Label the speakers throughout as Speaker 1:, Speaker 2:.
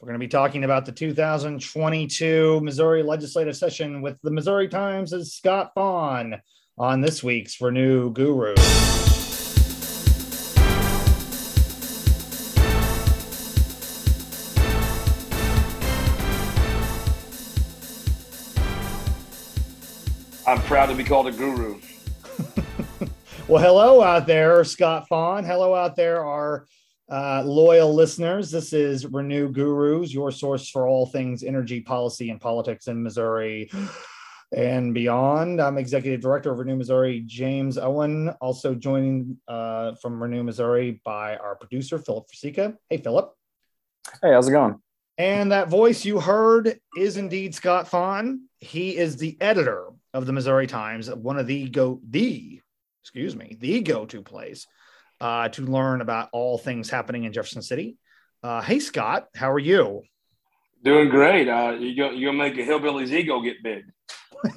Speaker 1: We're going to be talking about the 2022 Missouri legislative session with the Missouri Times' Scott Faughn on this week's Renew Guru.
Speaker 2: I'm proud to be called a guru.
Speaker 1: well, hello out there, Scott Faughn. Hello out there, our uh, loyal listeners. This is Renew Gurus, your source for all things energy policy and politics in Missouri and beyond. I'm executive director of Renew Missouri, James Owen. Also joining uh, from Renew Missouri by our producer, Philip Frasica. Hey, Philip.
Speaker 3: Hey, how's it going?
Speaker 1: And that voice you heard is indeed Scott Faughn. He is the editor of the Missouri Times, one of the go the excuse me the go to place uh, to learn about all things happening in Jefferson City. Uh, hey Scott, how are you?
Speaker 2: Doing great. Uh, you go you gonna make a hillbilly's ego get big,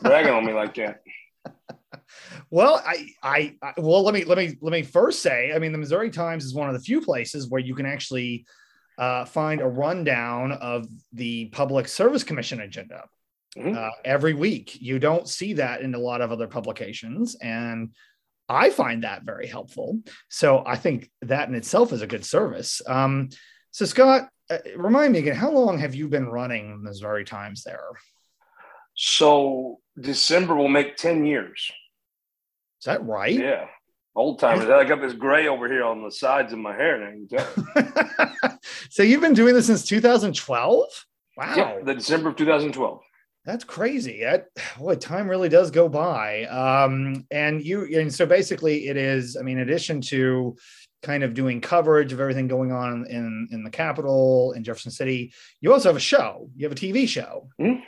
Speaker 2: bragging on me like that.
Speaker 1: Well, I, I, I, well, let me, let me, let me first say, I mean, the Missouri Times is one of the few places where you can actually uh, find a rundown of the Public Service Commission agenda mm-hmm. uh, every week. You don't see that in a lot of other publications. And I find that very helpful. So I think that in itself is a good service. Um, so, Scott, uh, remind me again, how long have you been running Missouri Times there?
Speaker 2: So, December will make 10 years.
Speaker 1: Is that right?
Speaker 2: Yeah. Old timers. I got this gray over here on the sides of my hair.
Speaker 1: so, you've been doing this since 2012? Wow.
Speaker 2: Yeah, the December of 2012.
Speaker 1: That's crazy. That boy, time really does go by. Um, and you, and so basically, it is. I mean, in addition to kind of doing coverage of everything going on in in the capital in Jefferson City, you also have a show. You have a TV show.
Speaker 2: Mm-hmm.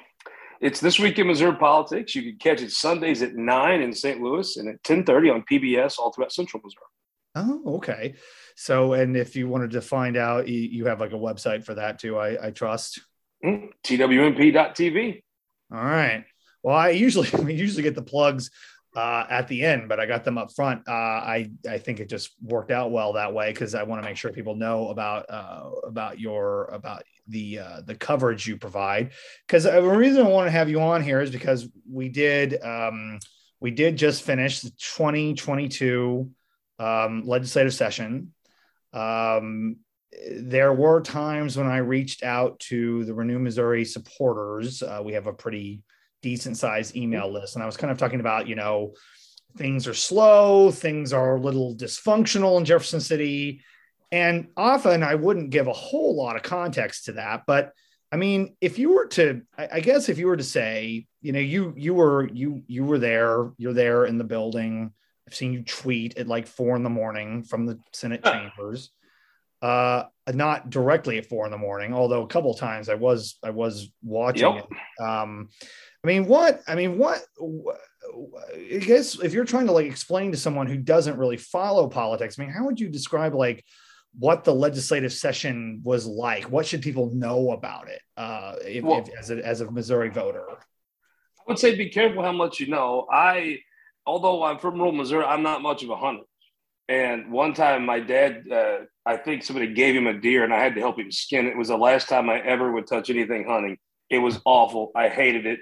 Speaker 2: It's this week in Missouri politics. You can catch it Sundays at nine in St. Louis and at ten thirty on PBS all throughout Central Missouri.
Speaker 1: Oh, okay. So, and if you wanted to find out, you, you have like a website for that too. I, I trust.
Speaker 2: Mm-hmm. TWMP.tv.
Speaker 1: All right. Well, I usually we usually get the plugs uh, at the end, but I got them up front. Uh, I I think it just worked out well that way because I want to make sure people know about uh, about your about the uh, the coverage you provide. Because uh, the reason I want to have you on here is because we did um, we did just finish the 2022 um, legislative session. Um, there were times when I reached out to the Renew Missouri supporters. Uh, we have a pretty decent sized email list. And I was kind of talking about, you know, things are slow, things are a little dysfunctional in Jefferson City. And often I wouldn't give a whole lot of context to that. But I mean, if you were to, I guess if you were to say, you know, you you were you you were there, you're there in the building. I've seen you tweet at like four in the morning from the Senate chambers uh, not directly at four in the morning, although a couple times I was I was watching yep. it. Um, I mean, what I mean, what I guess if you're trying to like explain to someone who doesn't really follow politics, I mean, how would you describe like what the legislative session was like? What should people know about it uh, if, well, if, as, a, as a Missouri voter?
Speaker 2: I would say be careful how much you know. I, although I'm from rural Missouri, I'm not much of a hunter. And one time, my dad, uh, I think somebody gave him a deer, and I had to help him skin it. It was the last time I ever would touch anything hunting. It was awful. I hated it.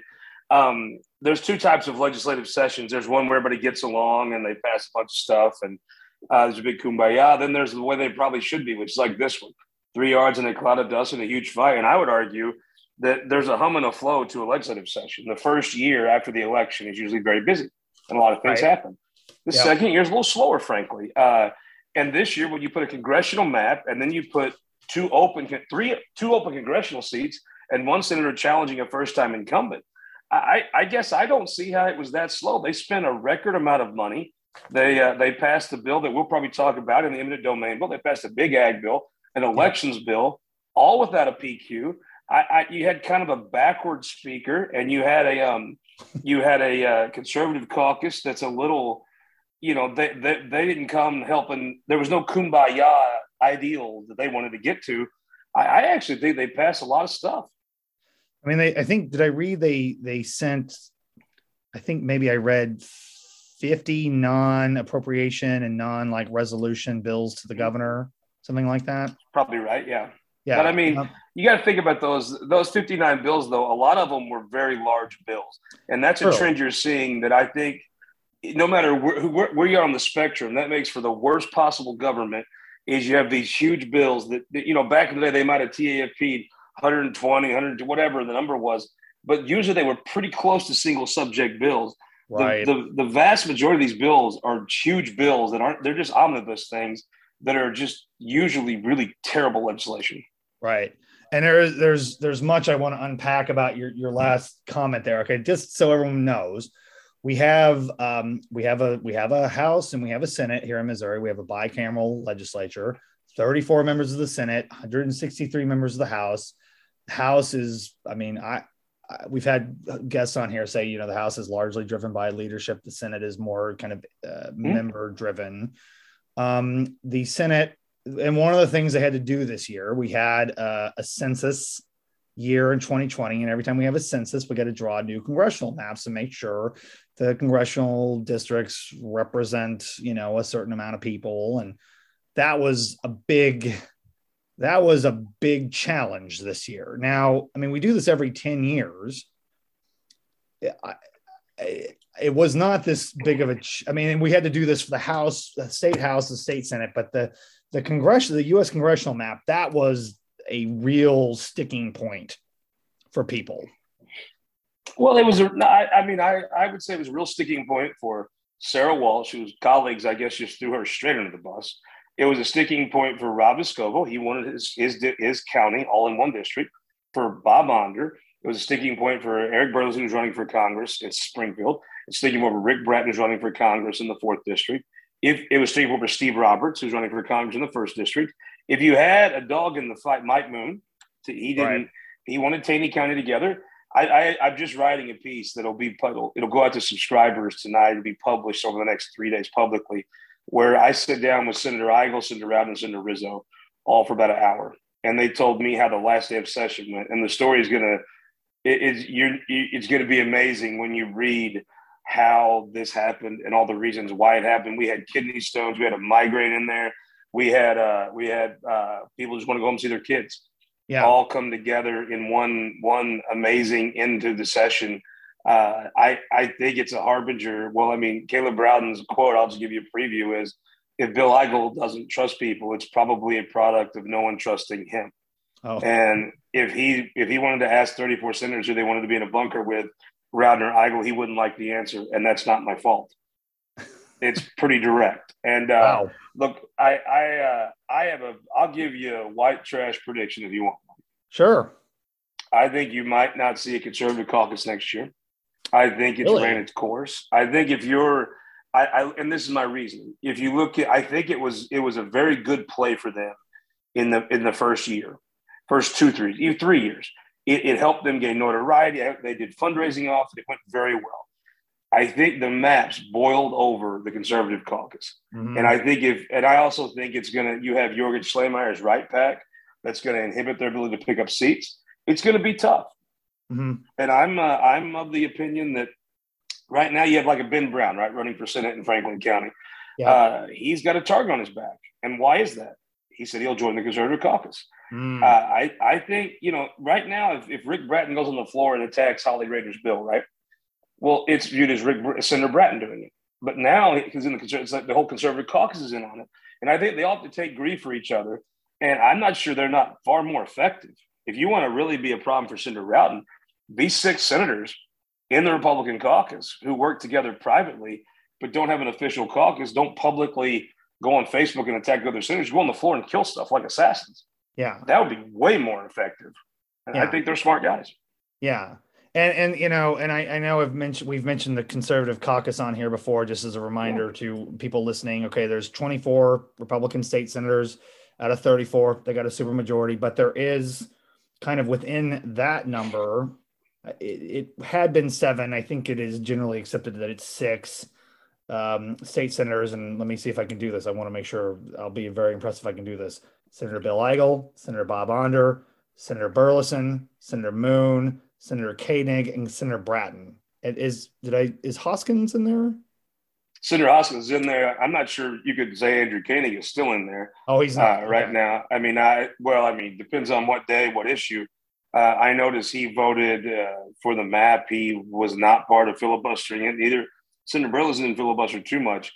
Speaker 2: Um, there's two types of legislative sessions. There's one where everybody gets along and they pass a bunch of stuff, and uh, there's a big kumbaya. Then there's the way they probably should be, which is like this one: three yards in a cloud of dust and a huge fire. And I would argue that there's a hum and a flow to a legislative session. The first year after the election is usually very busy, and a lot of things right. happen. The yep. second year is a little slower, frankly. Uh, and this year, when you put a congressional map and then you put two open, three, two open congressional seats and one senator challenging a first-time incumbent, I, I guess I don't see how it was that slow. They spent a record amount of money. They uh, they passed a bill that we'll probably talk about in the eminent domain bill. They passed a big ag bill, an elections bill, all without a PQ. I, I, you had kind of a backward speaker, and you had a um, you had a uh, conservative caucus that's a little you know, they, they, they didn't come helping. There was no kumbaya ideal that they wanted to get to. I, I actually think they passed a lot of stuff.
Speaker 1: I mean, they, I think, did I read they, they sent, I think maybe I read 50 non appropriation and non like resolution bills to the governor, something like that.
Speaker 2: Probably right. Yeah. Yeah. But I mean, um, you got to think about those those 59 bills though. A lot of them were very large bills, and that's a true. trend you're seeing that I think no matter where, where, where you're on the spectrum, that makes for the worst possible government. Is you have these huge bills that, that you know back in the day they might have TAFP'd 120, 100, whatever the number was, but usually they were pretty close to single subject bills. Right. The, the, the vast majority of these bills are huge bills that aren't, they're just omnibus things that are just usually really terrible legislation.
Speaker 1: Right. And there's there's there's much I want to unpack about your your last comment there. Okay, just so everyone knows, we have um, we have a we have a House and we have a Senate here in Missouri. We have a bicameral legislature, 34 members of the Senate, 163 members of the House. House is, I mean, I we've had guests on here say, you know, the House is largely driven by leadership. The Senate is more kind of uh, mm-hmm. member driven. Um, the Senate, and one of the things they had to do this year, we had uh, a census year in 2020. And every time we have a census, we got to draw new congressional maps to make sure the congressional districts represent, you know, a certain amount of people. And that was a big that was a big challenge this year. Now, I mean, we do this every 10 years. It was not this big of a, ch- I mean, we had to do this for the House, the state House, the state Senate, but the, the congressional, the US congressional map, that was a real sticking point for people.
Speaker 2: Well, it was, a, I, mean, I, I would say it was a real sticking point for Sarah Walsh, whose colleagues, I guess, just threw her straight under the bus. It was a sticking point for Rob Vescovo. He wanted his, his, his county all in one district. For Bob Onder, it was a sticking point for Eric Burlison, who's running for Congress in Springfield. It's sticking point for Rick Brattin, who's running for Congress in the fourth district. If it was sticking point for Steve Roberts, who's running for Congress in the first district. If you had a dog in the fight, Mike Moon, he didn't. Right. He wanted Taney County together. I, I, am just writing a piece that'll be it'll go out to subscribers tonight. It'll be published over the next three days publicly where I sit down with Senator Eigel, Senator Rowden, and Senator Rizzo, all for about an hour, and they told me how the last day of session went. And the story is gonna it, it's you it's gonna be amazing when you read how this happened and all the reasons why it happened. We had kidney stones, we had a migraine in there, we had uh, we had uh, people just want to go home and see their kids. Yeah, all come together in one one amazing end to the session uh, I I think it's a harbinger. Well, I mean, Caleb Rowden's quote. I'll just give you a preview. Is if Bill Eigel doesn't trust people, it's probably a product of no one trusting him. Oh. And if he if he wanted to ask 34 senators who they wanted to be in a bunker with, Rowden or Eigel, he wouldn't like the answer, and that's not my fault. It's pretty direct. And uh, wow. look, I I uh, I have a I'll give you a white trash prediction if you want.
Speaker 1: Sure.
Speaker 2: I think you might not see a conservative caucus next year. I think it's really? ran its course. I think if you're, I, I, and this is my reasoning. If you look at, I think it was it was a very good play for them in the in the first year, first two three even three years. It, it helped them gain notoriety. They did fundraising off. It went very well. I think the maps boiled over the conservative caucus, mm-hmm. and I think if, and I also think it's gonna. You have Jorgen Schlemeier's right pack that's going to inhibit their ability to pick up seats. It's going to be tough. Mm-hmm. And I'm uh, I'm of the opinion that right now you have like a Ben Brown, right, running for Senate in Franklin County. Yeah. Uh, he's got a target on his back, and why is that? He said he'll join the conservative caucus. Mm. Uh, I I think you know right now if, if Rick Brattin goes on the floor and attacks Holly Rehder's bill, right? Well, it's viewed as Rick Senator Brattin doing it. But now because in the it's like the whole conservative caucus is in on it, and I think they all have to take grief for each other. And I'm not sure they're not far more effective. If you want to really be a problem for Senator Rowden, these six senators in the Republican caucus who work together privately but don't have an official caucus, don't publicly go on Facebook and attack other senators, go on the floor and kill stuff like assassins.
Speaker 1: Yeah.
Speaker 2: That would be way more effective. And yeah. I think they're smart guys.
Speaker 1: Yeah. And and you know, and I, I know I've mentioned we've mentioned the conservative caucus on here before, just as a reminder yeah. to people listening. Okay, there's 24 Republican state senators out of 34. They got a supermajority, but there is kind of within that number it, it, had been seven. I think it is generally accepted that it's six um, state senators. And let me see if I can do this. I want to make sure I'll be very impressed if I can do this. Senator Bill Eigel, Senator Bob Onder, Senator Burlison, Senator Moon, Senator Koenig, and Senator Brattin. It is did I is Hoskins in there?
Speaker 2: Senator Hoskins is in there. I'm not sure you could say Andrew Koenig is still in there.
Speaker 1: Oh, he's not
Speaker 2: uh, right okay. now. I mean, I well, I mean, depends on what day, what issue. Uh, I noticed he voted uh, for the map. He was not part of filibustering it. Neither Senator Burlison didn't filibuster too much.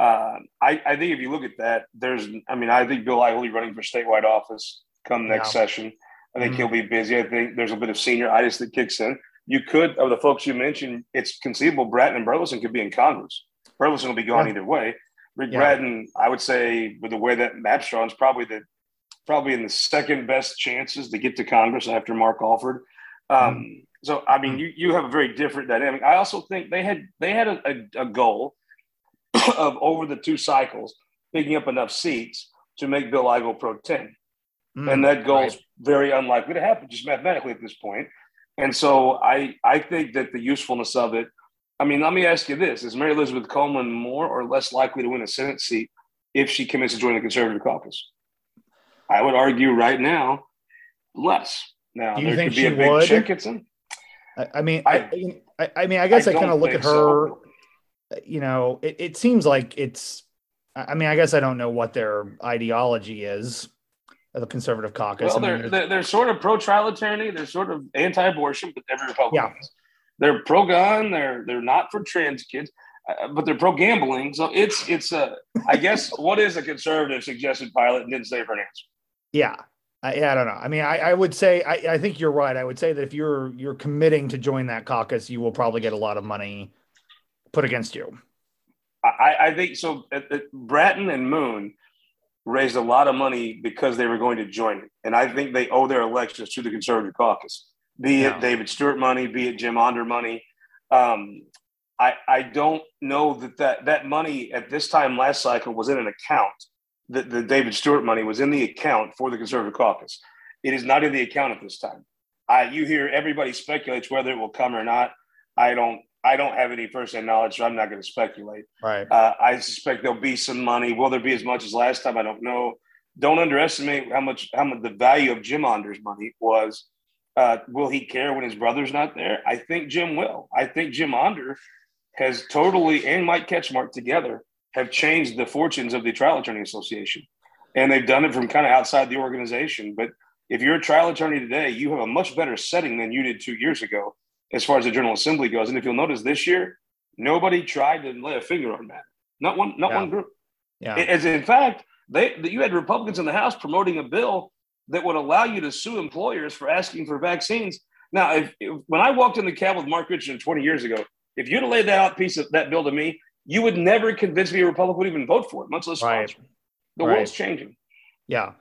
Speaker 2: Uh, I, I, think if you look at that, there's, I mean, I think Bill be running for statewide office come next yeah. session. I think mm-hmm. he'll be busy. I think there's a bit of senior senioritis that kicks in. You could, of the folks you mentioned, it's conceivable Brattin and Burlison could be in Congress. Burlison will be gone yeah. either way. Rick yeah. Brattin, I would say, with the way that map's drawn, is probably the probably in the second best chances to get to Congress after Mark Alford. Um, mm-hmm. So, I mean, mm-hmm. you you have a very different dynamic. I also think they had they had a, a, a goal of over the two cycles picking up enough seats to make Bill Eigel pro tem. Mm, and that goal right. is very unlikely to happen just mathematically at this point. And so I I think that the usefulness of it. I mean, let me ask you this: Is Mary Elizabeth Coleman more or less likely to win a Senate seat if she commits to join the Conservative caucus? I would argue right now, less. Now
Speaker 1: Do you there think could be a big would? check I, I mean, I, I, I, mean, I guess I, I kind of look at her. So. You know, it, it seems like it's. I mean, I guess I don't know what their ideology is the conservative caucus.
Speaker 2: Well, they're, they're, they're sort of pro-trial attorney. They're sort of anti-abortion, but every Republican yeah. They're pro-gun. They're they're not for trans kids, uh, but they're pro-gambling. So it's it's a. I guess what is a conservative suggested pilot and didn't say for an answer.
Speaker 1: Yeah. I, I don't know. I mean, I, I would say I, I think you're right. I would say that if you're you're committing to join that caucus, you will probably get a lot of money put against you.
Speaker 2: I, I think so. At, at Brattin and Moon raised a lot of money because they were going to join it. And I think they owe their elections to the conservative caucus, be yeah. it David Stewart money, be it Jim Onder money. Um, I, I don't know that, that that money at this time last cycle was in an account. The, the David Stewart money was in the account for the conservative caucus. It is not in the account at this time. I, you hear everybody speculates whether it will come or not. I don't I don't have any firsthand knowledge, so I'm not going to speculate.
Speaker 1: Right.
Speaker 2: Uh, I suspect there'll be some money. Will there be as much as last time? I don't know. Don't underestimate how much how much the value of Jim Onder's money was. Uh, will he care when his brother's not there? I think Jim will. I think Jim Onder has totally and Mike Ketchmark together have changed the fortunes of the Trial Attorney Association, and they've done it from kind of outside the organization. But if you're a trial attorney today, you have a much better setting than you did two years ago as far as the General Assembly goes. And if you'll notice this year, nobody tried to lay a finger on that. Not one, not yeah. one group. Yeah. As in fact, they you had Republicans in the House promoting a bill that would allow you to sue employers for asking for vaccines. Now, if, if when I walked in the cab with Mark Richardson 20 years ago, if you'd have laid that out piece of that bill to me, you would never convince me a Republican would even vote for it, much less right. sponsor. The right. world's changing.
Speaker 1: Yeah.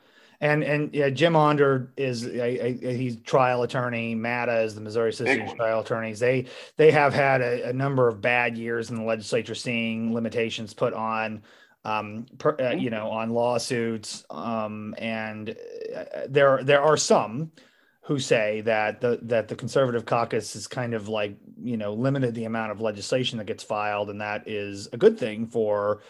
Speaker 1: And and yeah, Jim Onder is a, a, he's trial attorney. MATA is the Missouri Association trial attorneys. They they have had a, a, number of bad years in the legislature, seeing limitations put on um, per, uh, mm-hmm. you know on lawsuits. Um, and uh, there there are some who say that the that the conservative caucus is kind of like you know limited the amount of legislation that gets filed, and that is a good thing for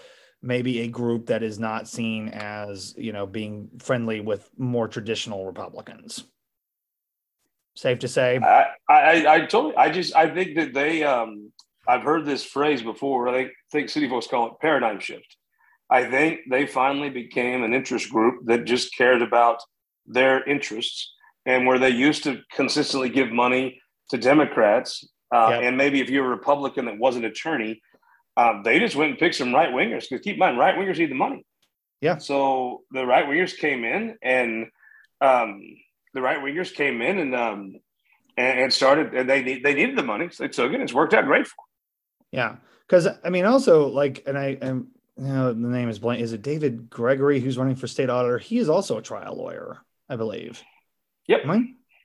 Speaker 1: maybe a group that is not seen as you know being friendly with more traditional Republicans. Safe to say.
Speaker 2: I I, I totally. I just I think that they. Um, I've heard this phrase before. I think city folks call it paradigm shift. I think they finally became an interest group that just cared about their interests, and where they used to consistently give money to Democrats, uh, yep. and maybe if you're a Republican that wasn't attorney, um, they just went and picked some right wingers because keep in mind, right wingers need the money.
Speaker 1: Yeah.
Speaker 2: So the right wingers came in and um, the right wingers came in and um, and, and, started and they need they needed the money, so they took it. It's worked out great for. Them.
Speaker 1: Yeah, because I mean, also like, and I am you know the name is blank. Is it David Gregory who's running for state auditor? He is also a trial lawyer, I believe.
Speaker 2: Yep.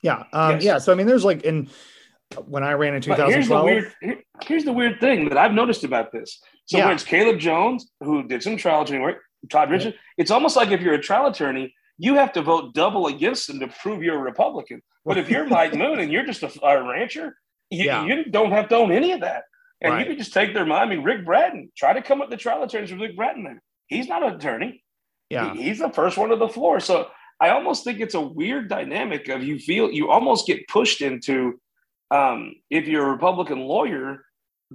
Speaker 1: Yeah. Um, yes. Yeah. So I mean, there's like in when I ran in 2012. Here's the,
Speaker 2: weird, here's the weird thing that I've noticed about this. So yeah. when it's Caleb Jones who did some trial attorney work, Todd Richard, yeah. it's almost like if you're a trial attorney, you have to vote double against them to prove you're a Republican. But if you're Mike Moon and you're just a, a rancher, you, yeah. you, don't have to own any of that. And right. you can just take their money. I mean, Rick Brattin, try to come up the trial attorneys with Rick Brattin there. He's not an attorney.
Speaker 1: Yeah.
Speaker 2: He, he's the first one to the floor. So I almost think it's a weird dynamic of you feel you almost get pushed into um, if you're a Republican lawyer,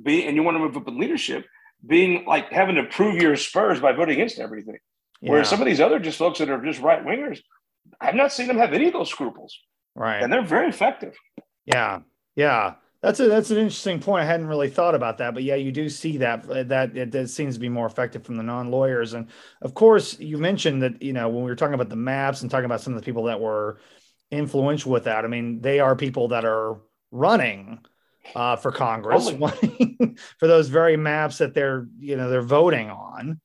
Speaker 2: be and you want to move up in leadership, being like having to prove your Spurs by voting against everything. Yeah. Whereas some of these other just folks that are just right wingers, I've not seen them have any of those scruples.
Speaker 1: Right.
Speaker 2: And they're very effective.
Speaker 1: Yeah. Yeah. That's a that's an interesting point. I hadn't really thought about that, but yeah, you do see that that it, it seems to be more effective from the non-lawyers. And of course, you mentioned that you know when we were talking about the maps and talking about some of the people that were influential with that. I mean, they are people that are running uh, for Congress for those very maps that they're you know they're voting on.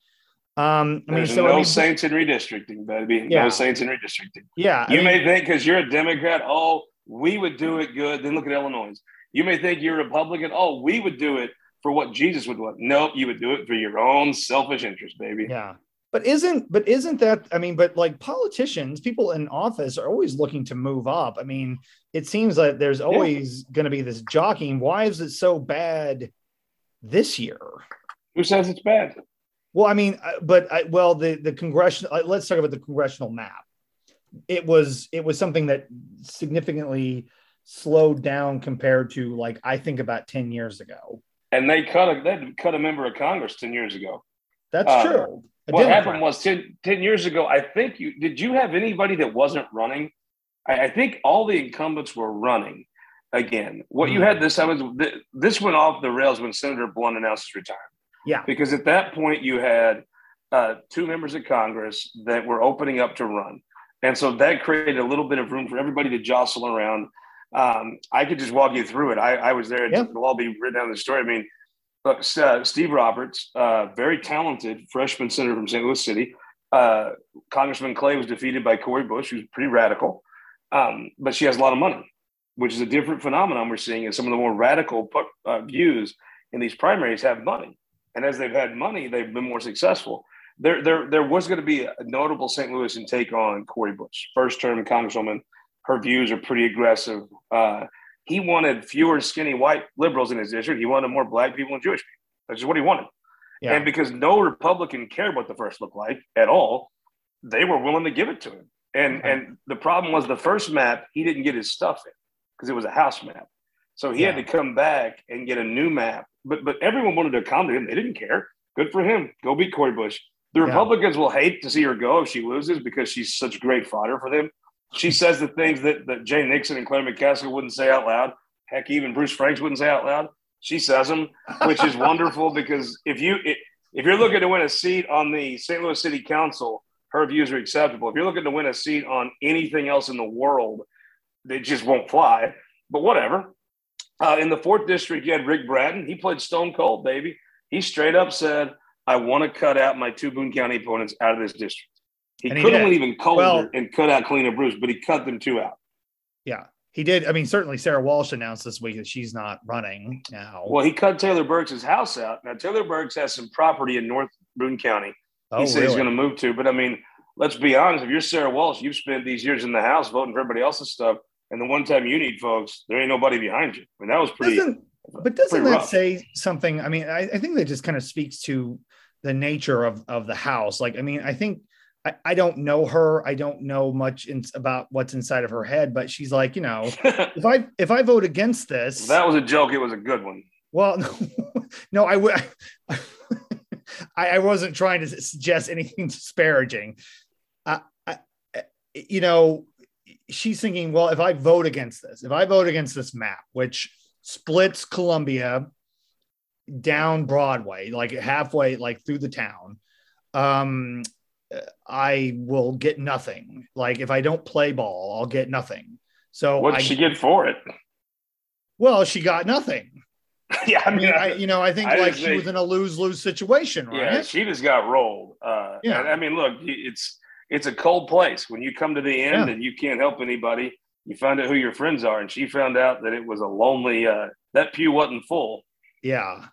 Speaker 1: Um,
Speaker 2: I mean, There's so no I mean, saints in redistricting, baby. Yeah. No saints in redistricting.
Speaker 1: Yeah,
Speaker 2: you I may think because you're a Democrat, oh, we would do it good. Then look at Illinois. You may think you're a Republican, oh, we would do it for what Jesus would want. Nope, you would do it for your own selfish interest, baby.
Speaker 1: Yeah. But isn't but isn't that I mean, but like politicians, people in office are always looking to move up. I mean, it seems like there's always yeah. going to be this jockeying. Why is it so bad this year?
Speaker 2: Who says it's bad?
Speaker 1: Well, I mean, uh, but I, well, the the congressional. Uh, let's talk about the congressional map. It was it was something that significantly slowed down compared to like I think about ten years ago.
Speaker 2: And they cut a they cut a member of Congress ten years ago.
Speaker 1: That's uh, true.
Speaker 2: What Democrat. happened was 10, 10, years ago. I think you did. You have anybody that wasn't running? I, I think all the incumbents were running again. What mm. you hmm. had this time was this went off the rails when Senator Blunt announced his retirement.
Speaker 1: Yeah,
Speaker 2: because at that point you had uh, two members of Congress that were opening up to run, and so that created a little bit of room for everybody to jostle around. Um, I could just walk you through it. I, I was there. It'll all be written down in the story. I mean, uh, Steve Roberts, uh, very talented freshman senator from St. Louis City. Uh, Congressman Clay was defeated by Cori Bush, who's pretty radical, um, but she has a lot of money, which is a different phenomenon we're seeing. Is some of the more radical uh, views in these primaries have money, and as they've had money, they've been more successful. There, there, there was going to be a notable St. Louis take on Cori Bush, first term Congresswoman her views are pretty aggressive. He wanted fewer skinny white liberals in his district. He wanted more black people and Jewish people. That's just what he wanted. Yeah. And because no Republican cared what the first looked like at all, they were willing to give it to him. And okay. and the problem was the first map he didn't get his stuff in because it was a house map. So he yeah. had to come back and get a new map. But but everyone wanted to accommodate him. They didn't care. Good for him. Go beat Cori Bush. The Republicans yeah. will hate to see her go if she loses because she's such great fodder for them. She says the things that, that Jay Nixon and Claire McCaskill wouldn't say out loud. Heck, even Bruce Franks wouldn't say out loud. She says them, which is wonderful because if you if you're looking to win a seat on the St. Louis City Council, her views are acceptable. If you're looking to win a seat on anything else in the world, they just won't fly. But whatever. Uh, in the fourth district, you had Rick Brattin. He played stone cold, baby. He straight up said, "I want to cut out my two Boone County opponents out of this district." He could have went even colder well, and cut out Kalena Bruce, but he cut them two out.
Speaker 1: Yeah, he did. I mean, certainly Sarah Walsh announced this week that she's not running now.
Speaker 2: Well, he cut Taylor Burks' house out. Now, Taylor Burks has some property in North Boone County. Oh, he said really? he's going to move to. But I mean, let's be honest. If you're Sarah Walsh, you've spent these years in the house voting for everybody else's stuff. And the one time you need folks, there ain't nobody behind you. I mean, that was pretty.
Speaker 1: Doesn't, but doesn't that rough. say something? I mean, I, I think that just kind of speaks to the nature of, of the house. Like, I mean, I think I, I don't know her. I don't know much in, about what's inside of her head, but she's like, you know, if I if I vote against this,
Speaker 2: that was a joke. It was a good one.
Speaker 1: Well, no, no I would. I, I wasn't trying to suggest anything disparaging. I, I, you know, she's thinking, well, if I vote against this, if I vote against this map, which splits Columbia down Broadway, like halfway, like through the town, um, I will get nothing. Like if I don't play ball, I'll get nothing. So
Speaker 2: what did she get for it?
Speaker 1: Well, she got nothing.
Speaker 2: yeah, I mean,
Speaker 1: I, you know, I think I like she was in a lose lose situation, right?
Speaker 2: Yeah, she just got rolled. Uh, yeah, I mean, look, it's it's a cold place when you come to the end yeah. and you can't help anybody. You find out who your friends are, and she found out that it was a lonely. Uh, that pew wasn't full.
Speaker 1: Yeah,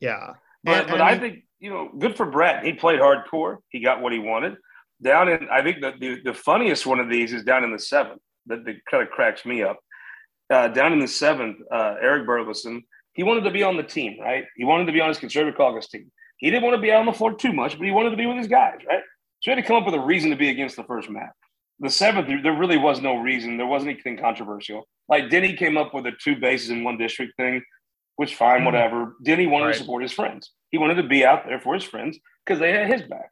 Speaker 1: yeah.
Speaker 2: But and, but I, I think you know, good for Brett. He played hardcore. He got what he wanted. Down in, I think the, the, the funniest one of these is down in the seventh. That, that kind of cracks me up. Uh, down in the seventh, uh, Eric Burlison, he wanted to be on the team, right? He wanted to be on his conservative caucus team. He didn't want to be out on the floor too much, but he wanted to be with his guys, right? So he had to come up with a reason to be against the first map. The seventh, there really was no reason. There wasn't anything controversial. Like Denny came up with a two bases in one district thing. Which fine,
Speaker 1: Mhm.
Speaker 2: whatever. Denny wanted
Speaker 1: Right.
Speaker 2: to support his friends. He wanted to be out there for his friends because they had his back.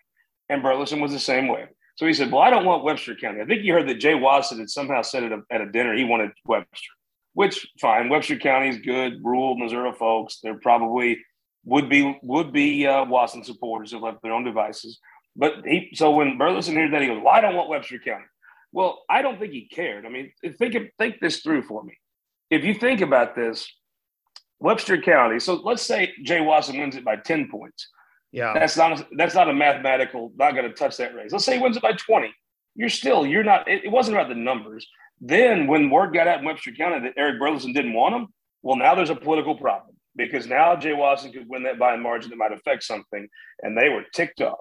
Speaker 2: And Burlison was the same way. So he said, Well, I don't want Webster County. I think you heard that Jay Wasson had somehow said at a, at a dinner he wanted Webster, which fine. Webster County is good, rural Missouri folks. They're probably would be would be uh, Wasson supporters who left their own devices. But he so when Burlison heard that, he goes, Well, I don't want Webster County. Well, I don't think he cared. I mean, think think this through for me. If you think about this, Webster County. So let's say Jay Wasson wins it by 10 points.
Speaker 1: Yeah.
Speaker 2: That's not a, that's not a mathematical, not going to touch that race. Let's say he wins it by 20. You're still, you're not, it, it wasn't about the numbers. Then when word got out in Webster County that Eric Burlison didn't want him, well, now there's a political problem because now Jay Wasson could win that by a margin that might affect something. And they were ticked off.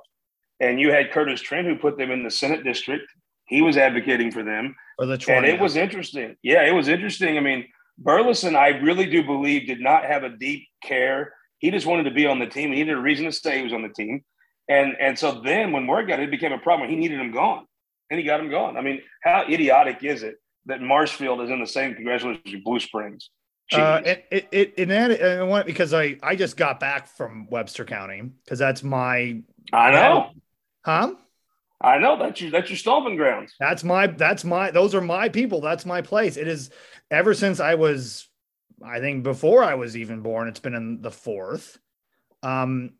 Speaker 2: And you had Curtis Trent, who put them in the Senate district. He was advocating for them.
Speaker 1: Or the 20.
Speaker 2: And it was interesting. Yeah, it was interesting. I mean, Burlison, I really do believe, did not have a deep care. He just wanted to be on the team. He needed a reason to stay. He was on the team. And and so then when word got it, it became a problem. He needed him gone. And he got him gone. I mean, how idiotic is it that Marshfield is in the same congressional district as Blue Springs?
Speaker 1: Uh, it, it, it, and that, and I want, because I, I just got back from Webster County because that's my,
Speaker 2: I know.
Speaker 1: huh?
Speaker 2: I know. That's your that's your stomping grounds.
Speaker 1: That's my, that's my, those are my people. That's my place. It is ever since I was, I think before I was even born, it's been in the fourth. Um,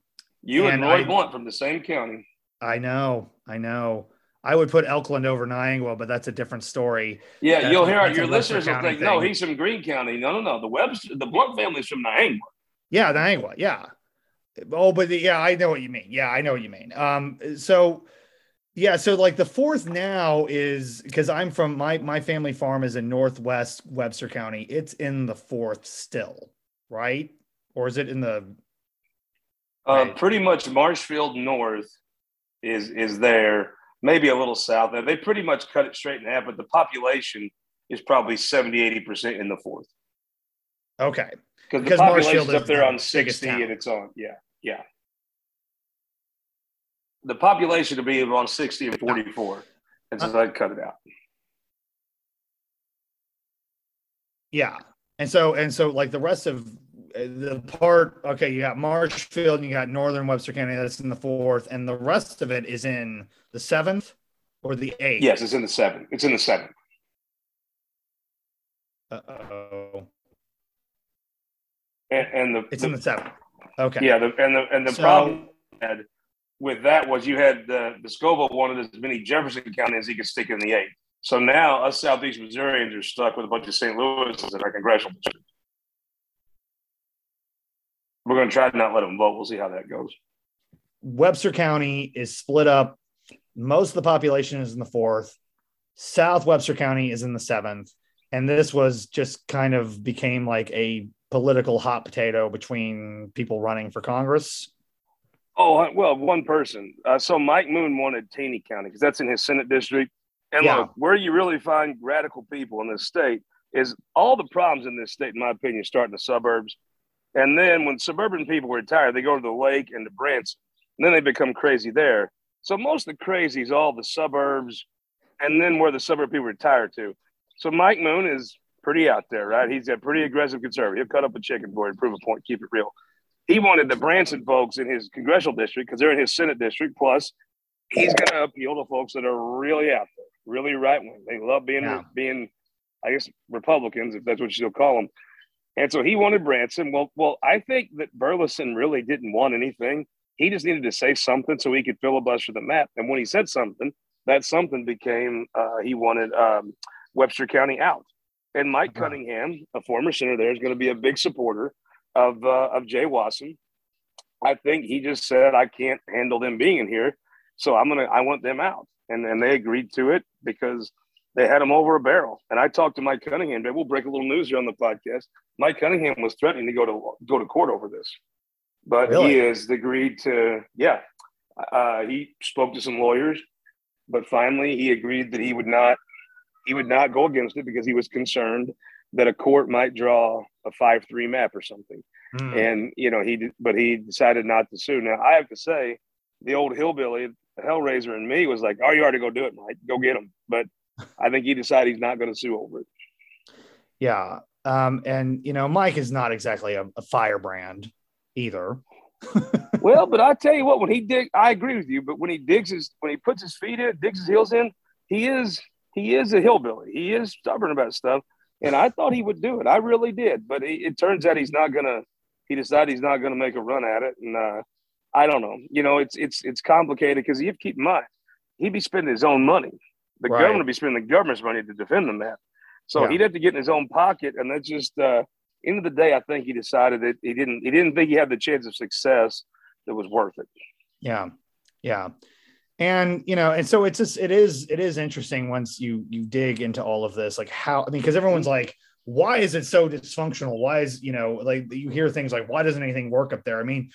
Speaker 2: You and,
Speaker 1: And
Speaker 2: Roy
Speaker 1: I-
Speaker 2: Blunt from the same county.
Speaker 1: I know, I know. I would put Elkland over Niangua, but that's a different story.
Speaker 2: Yeah,
Speaker 1: That's-
Speaker 2: you'll hear your listeners will think, no, he's from Greene County. No, no, no. The Webster, the Blunt family's from Niangua.
Speaker 1: Yeah, Niangua. Yeah. Oh, but the, yeah, I know what you mean. Yeah, I know what you mean. Um, so yeah, so like the fourth now is because I'm from my my family farm is in northwest Webster County. It's in the fourth still, right? Or is it in the
Speaker 2: Uh,
Speaker 1: Right.
Speaker 2: Pretty much Marshfield North is is there, maybe a little south. They pretty much cut it straight in half, but the population is probably 70, 80% in the fourth.
Speaker 1: okay?
Speaker 2: Because the population's up there
Speaker 1: the
Speaker 2: on 60
Speaker 1: town.
Speaker 2: and it's on, yeah, yeah. The population to be on 60 and 44. And
Speaker 1: Uh,
Speaker 2: so that cut it out.
Speaker 1: Yeah. And so and so like the rest of uh, the part, okay, you got Marshfield and you got Northern Webster County, that's in the fourth, and the rest of it is in the seventh or the eighth.
Speaker 2: Yes, it's in the seventh. It's in the seventh.
Speaker 1: Uh-oh.
Speaker 2: And, and the,
Speaker 1: It's
Speaker 2: the
Speaker 1: in the seventh. Okay.
Speaker 2: Yeah, the, and the and the
Speaker 1: So-
Speaker 2: problem had with that was you had the the Scoville wanted as many Jefferson County as he could stick in the eight. So now us Southeast Missourians are stuck with a bunch of St. Louis in our congressional district. We're going to try to not let them vote. We'll see how that goes.
Speaker 1: Webster County is split up. Most of the population is in the fourth. South Webster County is in the seventh. And this was just kind of became like a political hot potato between people running for Congress.
Speaker 2: Oh well, one person. Uh, so Mike Moon wanted Taney County because that's in his Senate district. And
Speaker 1: Yeah.
Speaker 2: look, where you really find radical people in this state is all the problems in this state, in my opinion, start in the suburbs. And then when suburban people retire, they go to the lake and to Branson. And then they become crazy there. So most of the crazy is all the suburbs and then where the suburb people retire to. So Mike Moon is pretty out there, right? He's a pretty aggressive conservative. He'll cut up a chicken for you, prove a point, keep it real. He wanted the Branson folks in his congressional district because they're in his Senate district. Plus, he's going to appeal to folks that are really out there, really right wing. They love being
Speaker 1: Yeah.
Speaker 2: being, I guess, Republicans, if that's what you still call them. And so he wanted Branson. Well, well, I think that Burlison really didn't want anything. He just needed to say something so he could filibuster the map. And when he said something, that something became uh, he wanted um, Webster County out. And Mike. Cunningham, a former senator there, is going to be a big supporter of uh, of Jay Wasson. I think he just said, "I can't handle them being in here, so I'm gonna I want them out." And and they agreed to it because they had him over a barrel. And I talked to Mike Cunningham. But we'll break a little news here on the podcast. Mike Cunningham was threatening to go to go to court over this, but
Speaker 1: Really?
Speaker 2: he has agreed to. Yeah, uh, he spoke to some lawyers, but finally he agreed that he would not he would not go against it because he was concerned that a court might draw a five three map or something.
Speaker 1: Hmm.
Speaker 2: And you know he but he decided not to sue. Now I have to say, the old hillbilly, the Hellraiser, in me was like, "Oh, you to go do it, Mike. Go get him." But I think he decided he's not going to sue over it.
Speaker 1: Yeah. Um, and you know, Mike is not exactly a, a firebrand either.
Speaker 2: well, but I tell you what, when he dig, I agree with you. But when he digs his, when he puts his feet in, digs his heels in, he is he is a hillbilly. He is stubborn about stuff, and I thought he would do it. I really did, but he, it turns out he's not gonna. He decided he's not gonna make a run at it, and uh, I don't know. You know, it's it's it's complicated because you have to keep in mind he'd be spending his own money. The right. government would be spending the government's money to defend the man. So yeah. he'd have to get in his own pocket, and that's just uh, end of the day. I think he decided that he didn't he didn't think he had the chance of success that was worth it.
Speaker 1: Yeah, yeah, and you know, and so it's just it is it is interesting once you you dig into all of this, like how I mean, because everyone's mm-hmm. like, why is it so dysfunctional? Why is you know like you hear things like why doesn't anything work up there? I mean,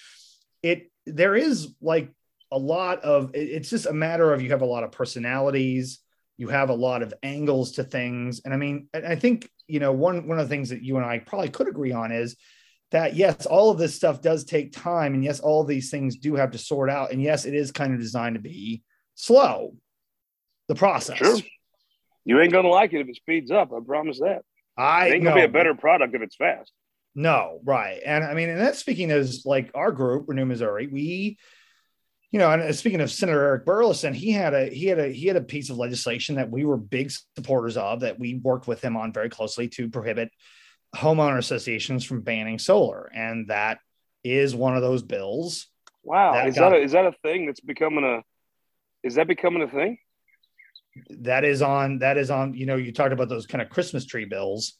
Speaker 1: it there is like a lot of it's just a matter of you have a lot of personalities you have a lot of angles to things and i mean i think you know one one of the things that you and i probably could agree on is that yes all of this stuff does take time and yes all these things do have to sort out and yes it is kind of designed to be slow the process
Speaker 2: sure. you ain't gonna like it if it speeds up i promise that
Speaker 1: i
Speaker 2: it ain't gonna no. be a better product if it's fast
Speaker 1: no, right. And I mean, and that's speaking as like our group, Renew Missouri, we, you know, and uh, speaking of Senator Eric Burlison, he had a he had a he had a piece of legislation that we were big supporters of that we worked with him on very closely to prohibit homeowner associations from banning solar. And that is one of those bills.
Speaker 2: Wow. That is got, that a, is that a thing that's becoming a is that becoming a thing?
Speaker 1: That is on that is on, you know, you talked about those kind of Christmas tree bills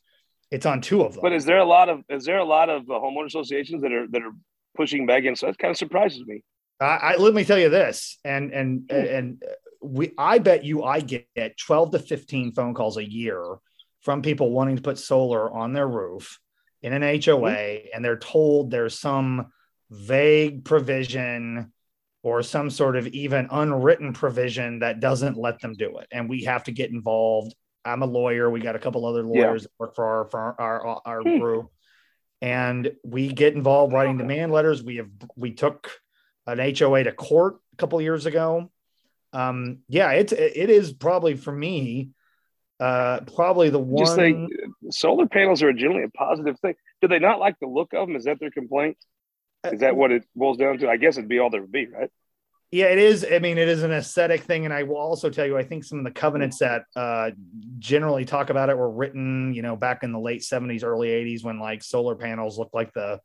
Speaker 1: it's on two of them.
Speaker 2: But is there a lot of is there a lot of uh, homeowner associations that are that are pushing back against? So that kind of surprises me.
Speaker 1: I, I let me tell you this, and and and we I bet you I get twelve to fifteen phone calls a year from people wanting to put solar on their roof in an HOA, mm-hmm. and they're told there's some vague provision or some sort of even unwritten provision that doesn't let them do it, and we have to get involved I'm a lawyer. We got a couple other lawyers yeah. that work for our for our our, our hmm. group, and we get involved writing demand letters. We have we took an HOA to court a couple years ago. Um, yeah, it's it is probably for me, uh, probably the one. Just like
Speaker 2: solar panels are generally a positive thing. Do they not like the look of them? Is that their complaint? Is that uh, what it boils down to? I guess it'd be all there would be, right?
Speaker 1: Yeah, it is. I mean, it is an aesthetic thing, and I will also tell you, I think some of the covenants that uh, generally talk about it were written, you know, back in the late '70s, early '80s, when like solar panels looked like the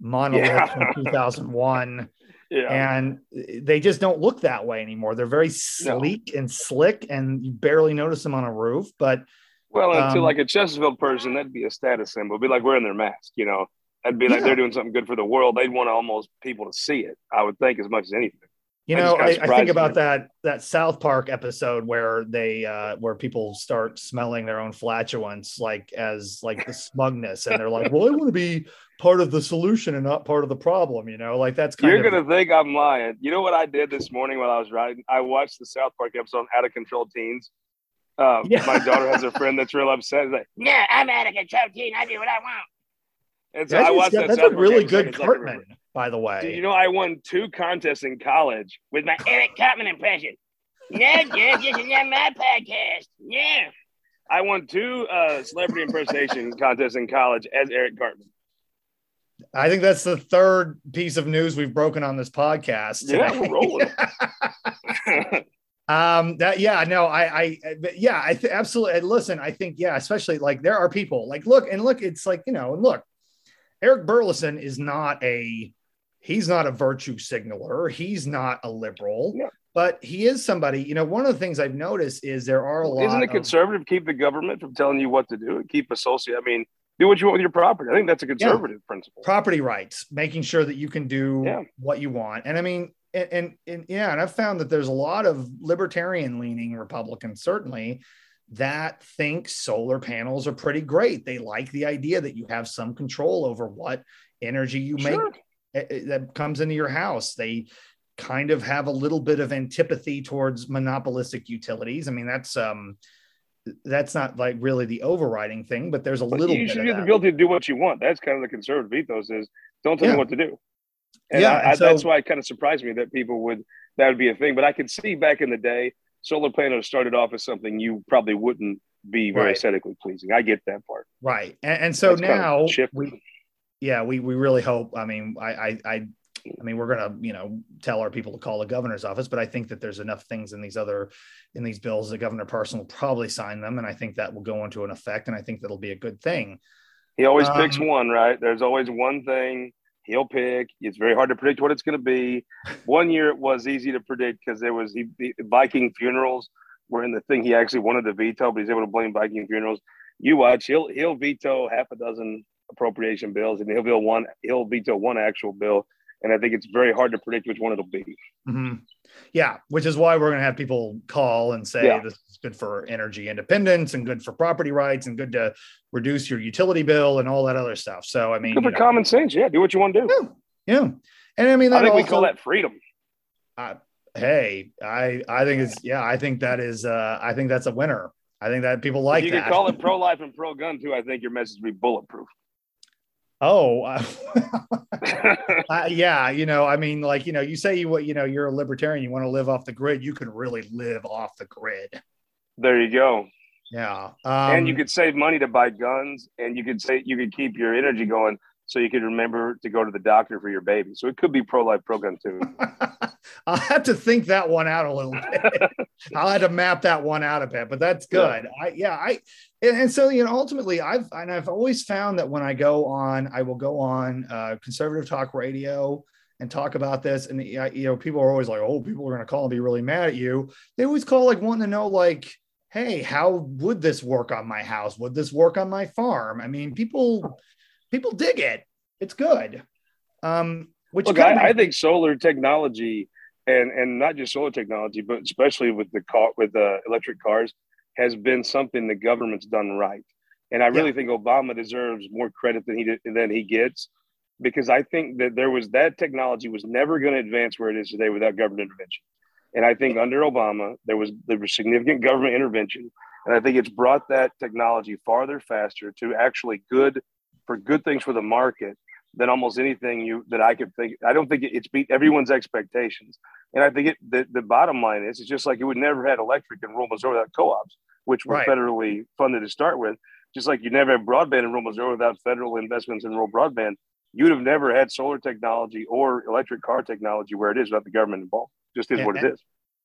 Speaker 1: monolith yeah. from 2001, yeah. and they just don't look that way anymore. They're very sleek no. and slick, and you barely notice them on a roof. But
Speaker 2: well, um, to like a Chesterfield person, that'd be a status symbol. It'd be like wearing their mask, you know. That'd be like yeah. they're doing something good for the world. They'd want almost people to see it. I would think as much as anything.
Speaker 1: You know, I, I, think about that that South Park episode where they uh where people start smelling their own flatulence like as like the smugness, and they're like, "Well, I want to be part of the solution and not part of the problem." You know, like that's
Speaker 2: kind
Speaker 1: you're
Speaker 2: of... gonna think I'm lying. You know what I did this morning while I was riding? I watched the South Park episode "Out of Control Teens." Um, yeah. my daughter has a friend that's real upset. He's like, "Yeah, I'm out of control teen. I do what I want."
Speaker 1: And so I watched that. That's a really good Cartman. By the way.
Speaker 2: You know I won two contests in college with my Eric Cartman impression? No, Jeff, this is not my podcast. Yeah. I won two uh, celebrity impersonation contests in college as Eric Cartman.
Speaker 1: I think that's the third piece of news we've broken on this podcast. Today. Yeah, we're rolling. um that yeah no i i yeah i th- absolutely listen i think yeah especially like there are people like look and look it's like you know and look eric burlison is not a he's not a virtue signaler. He's not a liberal. Yeah. But he is somebody, you know, one of the things I've noticed is there are a lot
Speaker 2: Isn't it conservative of, keep the government from telling you what to do and keep associate? I mean, do what you want with your property. I think that's a conservative yeah. principle.
Speaker 1: Property rights, making sure that you can do yeah. what you want. And I mean, and, and, and yeah, and I've found that there's a lot of libertarian leaning Republicans, certainly, that think solar panels are pretty great. They like the idea that you have some control over what energy you sure. make that comes into your house. They kind of have a little bit of antipathy towards monopolistic utilities. I mean, that's um that's not like really the overriding thing, but there's a but little.
Speaker 2: You should have the ability to do what you want. That's kind of the conservative ethos: is don't tell yeah. me what to do. And yeah, I, I, so, that's why it kind of surprised me that people would that would be a thing. But I could see back in the day, solar panels started off as something you probably wouldn't be very right. aesthetically pleasing. I get that part.
Speaker 1: Right. And, and so That's now we, yeah, we, we really hope, I mean, I, I, I I mean, we're going to, you know, tell our people to call the governor's office, but I think that there's enough things in these other, in these bills that Governor Parson will probably sign them. And I think that will go into an effect. And I think that'll be a good thing.
Speaker 2: He always um, picks one, right? There's always one thing he'll pick. It's very hard to predict what it's going to be. One year it was easy to predict because there was he, Viking funerals were in the thing he actually wanted to veto, but he's able to blame Viking funerals. You watch, he'll he'll veto half a dozen appropriation bills, and he'll veto one he'll veto one actual bill. And I think it's very hard to predict which one it'll be.
Speaker 1: Mm-hmm. Yeah, which is why we're going to have people call and say yeah. this is good for energy independence and good for property rights and good to reduce your utility bill and all that other stuff. So I mean,
Speaker 2: good for know, common sense. Yeah, do what you want to
Speaker 1: do. Yeah, yeah. and I mean,
Speaker 2: I think also, we call that freedom.
Speaker 1: Uh, hey, I I think it's yeah, I think that is uh, I think that's a winner. I think that people like
Speaker 2: if you
Speaker 1: that.
Speaker 2: You can call it pro life and pro gun too. I think your message would be bulletproof.
Speaker 1: Oh, uh, yeah. You know, I mean, like, you know, you say you what, you know, you're a libertarian, you want to live off the grid. You can really live off the grid.
Speaker 2: There you go.
Speaker 1: Yeah.
Speaker 2: Um, and you could save money to buy guns and you could say you could keep your energy going so you could remember to go to the doctor for your baby. So it could be pro life, pro gun too.
Speaker 1: I'll have to think that one out a little bit. I'll have to map that one out a bit, but that's good. Yeah. I, yeah, I, and, and, so, you know, ultimately I've, and I've always found that when I go on, I will go on uh, conservative talk radio and talk about this. And, you know, people are always like, oh, people are going to call and be really mad at you. They always call like wanting to know, like, hey, how would this work on my house? Would this work on my farm? I mean, people, people dig it. It's good. Um, which
Speaker 2: Look, I, I, think solar technology and and not just solar technology, but especially with the car with the electric cars, has been something the government's done right. And I really yeah. think Obama deserves more credit than he did, than he gets, because I think that there was that technology was never going to advance where it is today without government intervention. And I think under Obama there was there was significant government intervention, and I think it's brought that technology farther faster to actually good for good things for the market than almost anything you that I could think. I don't think it's beat everyone's expectations, and I think it. The, the bottom line is, it's just like you would never had electric in rural Missouri without co-ops, which were right. federally funded to start with. Just like you never had broadband in rural Missouri without federal investments in rural broadband, you'd have never had solar technology or electric car technology where it is without the government involved. Just is what it is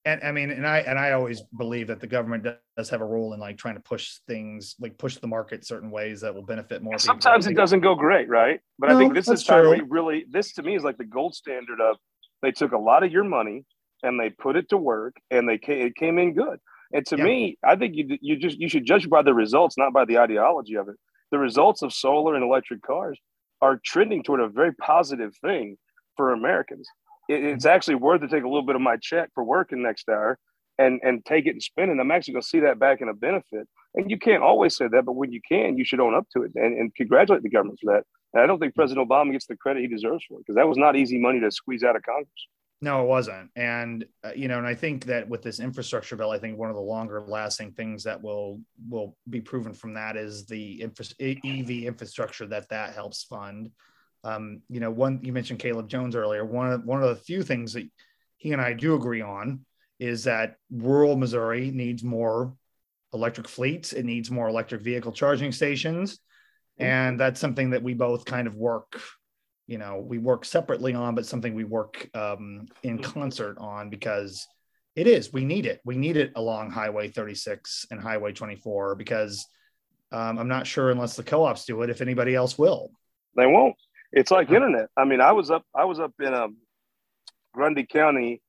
Speaker 1: and I mean, and I and I always believe that the government does have a role in like trying to push things, like push the market certain ways that will benefit more.
Speaker 2: Sometimes it doesn't go great, right? But no, I think this is time really. This to me is like the gold standard of they took a lot of your money and they put it to work, and they came, it came in good. And to yeah. me, I think you you just you should judge by the results, not by the ideology of it. The results of solar and electric cars are trending toward a very positive thing for Americans it, it's actually worth to take a little bit of my check for working next hour and and take it and spend it. I'm actually going to see that back in a benefit. And you can't always say that, but when you can, you should own up to it and, and congratulate the government for that. And I don't think President Obama gets the credit he deserves for it because that was not easy money to squeeze out of Congress.
Speaker 1: No, it wasn't. And uh, you know, and I think that with this infrastructure bill, I think one of the longer lasting things that will will be proven from that is the infra- EV infrastructure that that helps fund um, you know, one you mentioned Caleb Jones earlier. One of one of the few things that he and I do agree on is that rural Missouri needs more electric fleets. It needs more electric vehicle charging stations, and that's something that we both kind of work. You know, we work separately on, but something we work um, in concert on because it is we need it. We need it along Highway 36 and Highway 24 because um, I'm not sure unless the co-ops do it if anybody else will.
Speaker 2: They won't. It's like internet. I mean, I was up, I was up in um, Grundy County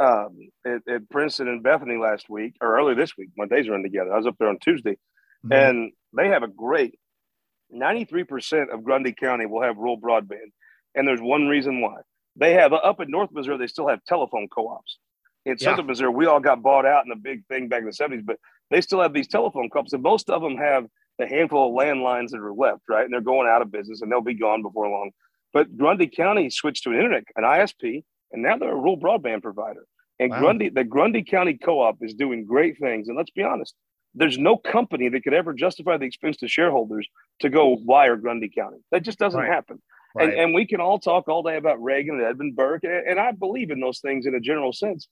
Speaker 2: um, at, at, Princeton and Bethany last week, or earlier this week. My days run together. I was up there on Tuesday, mm-hmm. and they have a great 93% of Grundy County will have rural broadband. And there's one reason why. They have up in North Missouri, they still have telephone co ops. In yeah. Southern Missouri, we all got bought out in a big thing back in the 70s, but they still have these telephone co ops, and most of them have the handful of landlines that are left, right? And they're going out of business and they'll be gone before long. But Grundy County switched to an internet, an ISP, and now they're a rural broadband provider. And wow. Grundy, the Grundy County Co-op is doing great things. And let's be honest, there's no company that could ever justify the expense to shareholders to go wire Grundy County. That just doesn't right. happen. Right. And, and we can all talk all day about Reagan and Edmund Burke, and, and I believe in those things in a general sense.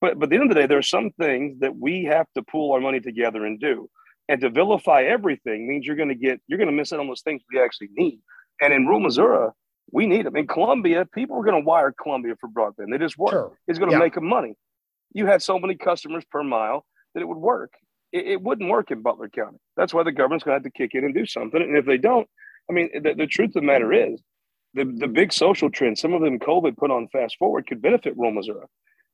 Speaker 2: But, but at the end of the day, there are some things that we have to pool our money together and do. And to vilify everything means you're going to get you're going to miss out on those things we actually need. And in rural Missouri, we need them. In Columbia, people are going to wire Columbia for broadband. They just work. Sure. It's going to yeah. make them money. You had so many customers per mile that it would work. It, it, wouldn't work in Butler County. That's why the government's going to have to kick in and do something. And if they don't, I mean, the, the truth of the matter is, the, the big social trends, some of them COVID put on fast forward, could benefit rural Missouri.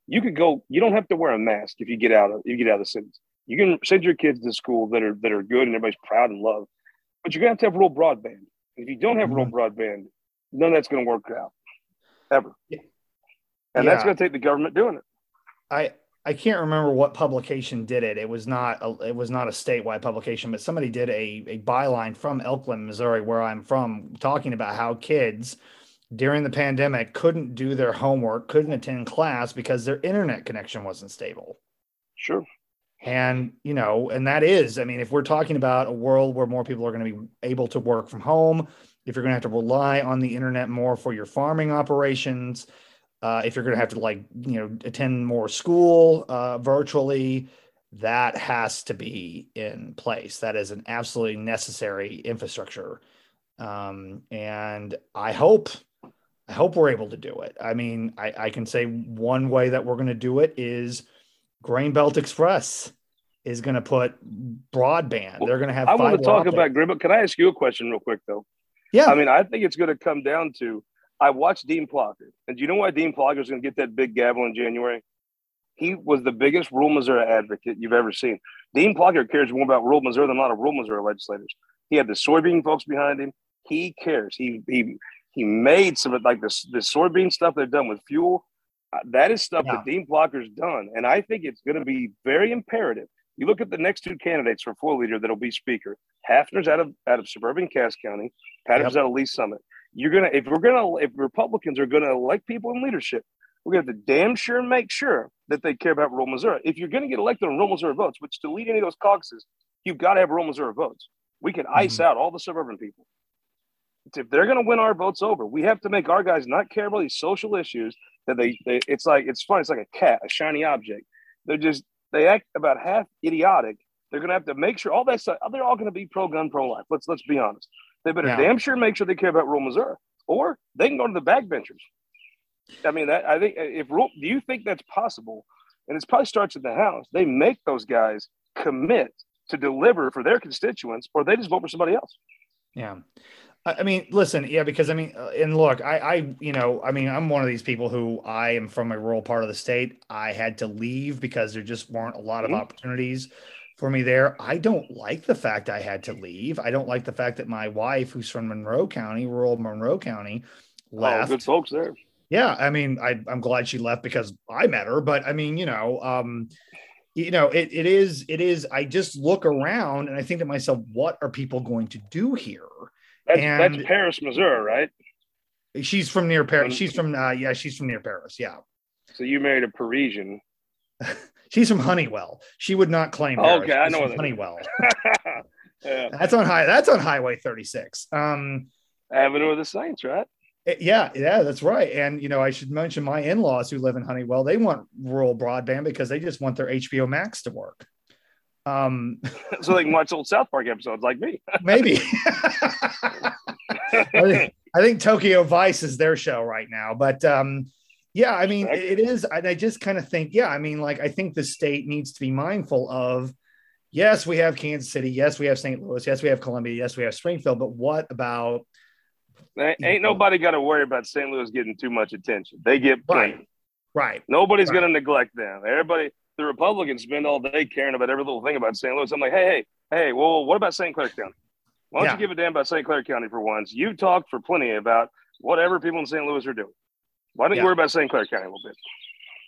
Speaker 2: You could go. You don't have to wear a mask if you get out of you get out of the cities. You can send your kids to school that are that are good and everybody's proud and love, but you're gonna have to have rural broadband. If you don't have mm-hmm. rural broadband, none of that's going to work out ever. And yeah. that's going to take the government doing it.
Speaker 1: I I can't remember what publication did it. It was not a, it was not a statewide publication, but somebody did a a byline from Elkland, Missouri, where I'm from, talking about how kids during the pandemic couldn't do their homework, couldn't attend class because their internet connection wasn't stable.
Speaker 2: Sure.
Speaker 1: And, you know, and that is, I mean, if we're talking about a world where more people are going to be able to work from home, if you're going to have to rely on the internet more for your farming operations, uh, if you're going to have to like you know attend more school uh, virtually, that has to be in place. That is an absolutely necessary infrastructure, um, and I hope I hope we're able to do it. I mean, I, I can say one way that we're going to do it is Grain Belt Express is going to put broadband. They're going to have.
Speaker 2: I want to talk about Grain Belt. Can I ask you a question real quick though?
Speaker 1: Yeah.
Speaker 2: I mean, I think it's going to come down to I watched Dean Plocher. And do you know why Dean Plocher is going to get that big gavel in January? He was the biggest rural Missouri advocate you've ever seen. Dean Plocher cares more about rural Missouri than a lot of rural Missouri legislators. He had the soybean folks behind him. He cares. He he he made some of like this the soybean stuff they've done with fuel. That is stuff yeah. that Dean Plocher's done, and I think it's going to be very imperative. You look at the next two candidates for floor leader that'll be speaker. Haffner's out of out of suburban Cass County. Patterson's yep. out of Lee's Summit. You're gonna if we're gonna if Republicans are gonna elect people in leadership, we're gonna have to damn sure make sure that they care about rural Missouri. If you're gonna get elected on rural Missouri votes, which to lead any of those caucuses, you've got to have rural Missouri votes. We can mm-hmm. ice out all the suburban people. If they're gonna win our votes over, we have to make our guys not care about these social issues that they, they it's like it's fun. It's like a cat, a shiny object. They're just they act about half idiotic. They're going to have to make sure all that stuff. They're all going to be pro gun, pro life. Let's let's be honest. They better yeah. damn sure make sure they care about rural Missouri, or they can go to the backbenchers. I mean, that I think if do you think that's possible? And it probably starts at the house. They make those guys commit to deliver for their constituents, or they just vote for somebody else.
Speaker 1: Yeah. I mean, listen, yeah, because I mean, uh, and look, I, I, you know, I mean, I'm one of these people who I am from a rural part of the state. I had to leave because there just weren't a lot of mm-hmm. opportunities for me there. I don't like the fact I had to leave. I don't like the fact that my wife, who's from Monroe County, rural Monroe County, left.
Speaker 2: Oh, good folks there.
Speaker 1: Yeah, I mean, I, I'm glad she left because I met her, but I mean, you know, um, you know, it, it is, it is. I just look around and I think to myself, what are people going to do here?
Speaker 2: That's, and that's Paris, Missouri, right?
Speaker 1: She's from near Paris. She's from uh, yeah, she's from near Paris. Yeah.
Speaker 2: So you married a Parisian.
Speaker 1: she's from Hunnewell. She would not claim.
Speaker 2: Paris. Okay, I know
Speaker 1: Hunnewell. yeah. That's on high. That's on Highway 36. Um,
Speaker 2: Avenue of the Saints, right?
Speaker 1: Yeah, yeah, that's right. And you know, I should mention my in-laws who live in Hunnewell. They want rural broadband because they just want their HBO Max to work. Um,
Speaker 2: so they can watch old South Park episodes like me.
Speaker 1: maybe. I, think, I, think, Tokyo Vice is their show right now, but um, yeah, I mean, it is. And I just kind of think, yeah, I mean, like, I think the state needs to be mindful of. Yes, we have Kansas City. Yes, we have St. Louis. Yes, we have Columbia. Yes, we have Springfield. But what about?
Speaker 2: Ain't know, nobody got to worry about St. Louis getting too much attention. They get plenty.
Speaker 1: Right. right.
Speaker 2: Nobody's
Speaker 1: right.
Speaker 2: going to neglect them. Everybody, the Republicans spend all day caring about every little thing about St. Louis. I'm like, hey, hey, hey, well, what about St. Clair County? Why don't yeah. you give a damn about St. Clair County for once? You talked for plenty about whatever people in St. Louis are doing. Why don't yeah. you worry about St. Clair County a little bit?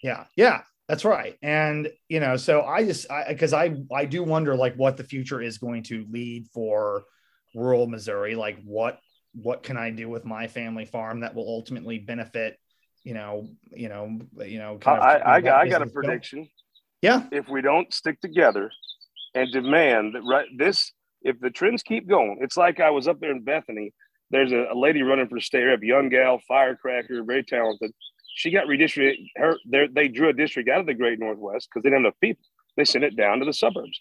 Speaker 1: Yeah, yeah, that's right. And you know, so I just because I, I I do wonder like what the future is going to lead for rural Missouri. Like what what can I do with my family farm that will ultimately benefit you know, you know, you know.
Speaker 2: Kind of I, I, got, I got a prediction.
Speaker 1: Yeah.
Speaker 2: If we don't stick together and demand that right this, if the trends keep going, it's like I was up there in Bethany. There's a, a lady running for state rep, young gal, firecracker, very talented. She got redistricted. Her they drew a district out of the Great Northwest because they didn't have enough people. They sent it down to the suburbs.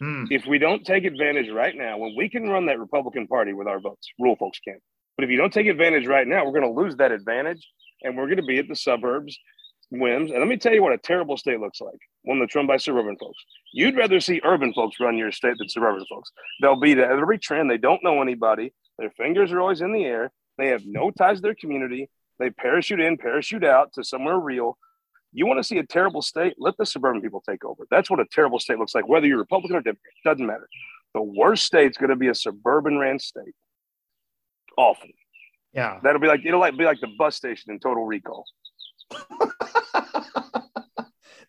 Speaker 1: Hmm.
Speaker 2: If we don't take advantage right now, when we can run that Republican Party with our votes, rural folks can't. But if you don't take advantage right now, we're going to lose that advantage, and we're going to be at the suburbs whims. And let me tell you what a terrible state looks like one that's run by suburban folks. You'd rather see urban folks run your state than suburban folks. They'll be to every trend. They don't know anybody. Their fingers are always in the air. They have no ties to their community. They parachute in, parachute out to somewhere real. You want to see a terrible state? Let the suburban people take over. That's what a terrible state looks like, whether you're Republican or Democrat, doesn't matter. The worst state's going to be a suburban ran state. Awful.
Speaker 1: Yeah.
Speaker 2: That'll be like it'll like be like the bus station in Total Recall.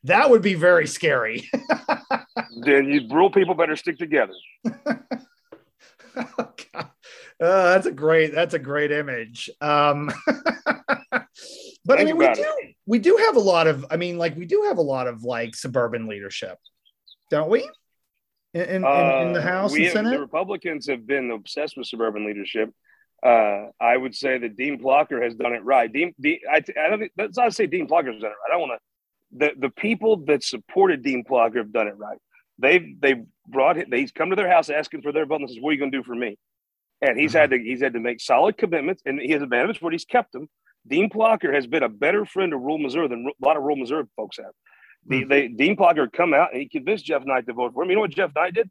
Speaker 1: that would be very scary.
Speaker 2: then you rural people better stick together.
Speaker 1: oh, uh, that's a great that's a great image. Um, but Think I mean, we do it. we do have a lot of. I mean, like we do have a lot of like suburban leadership, don't we? In, in, uh, in the House and
Speaker 2: have,
Speaker 1: Senate,
Speaker 2: the Republicans have been obsessed with suburban leadership. Uh, I would say that Dean Plocher has done it right. Dean, Dean I, I don't. That's not to say Dean Plocher has done it right. I don't want to. The the people that supported Dean Plocher have done it right. They've they've brought him. He's come to their house asking for their vote and says, "What are you going to do for me?" And he's mm-hmm. had to he's had to make solid commitments, and he has advantage where he's kept them. Dean Plocher has been a better friend of rural Missouri than a lot of rural Missouri folks have. Mm-hmm. they, Dean Plocher come out and he convinced Jeff Knight to vote for him. You know what Jeff Knight did?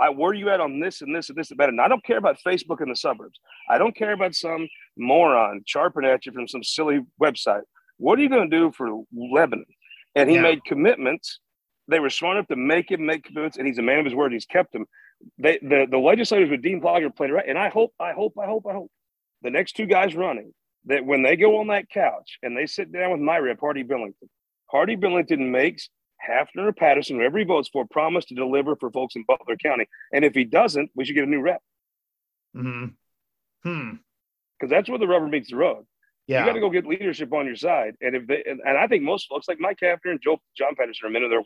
Speaker 2: I, where are you at on this and this and this and that? And I don't care about Facebook in the suburbs. I don't care about some moron charping at you from some silly website. What are you going to do for Lebanon? And he yeah. made commitments. They were smart enough to make him make commitments, and he's a man of his word. He's kept them. They, the, the legislators with Dean Plocher played it right. And I hope, I hope, I hope, I hope the next two guys running that when they go on that couch and they sit down with Myra at Hardy Billington, Hardy Billington makes Haffner or Patterson, whoever he votes for, promise to deliver for folks in Butler County. And if he doesn't, we should get a new rep.
Speaker 1: Hmm. Hmm.
Speaker 2: Because that's where the rubber meets the road.
Speaker 1: Yeah.
Speaker 2: You got to go get leadership on your side. And if they, and, and, I think most folks like Mike Haffner and Joe John Patterson are men of their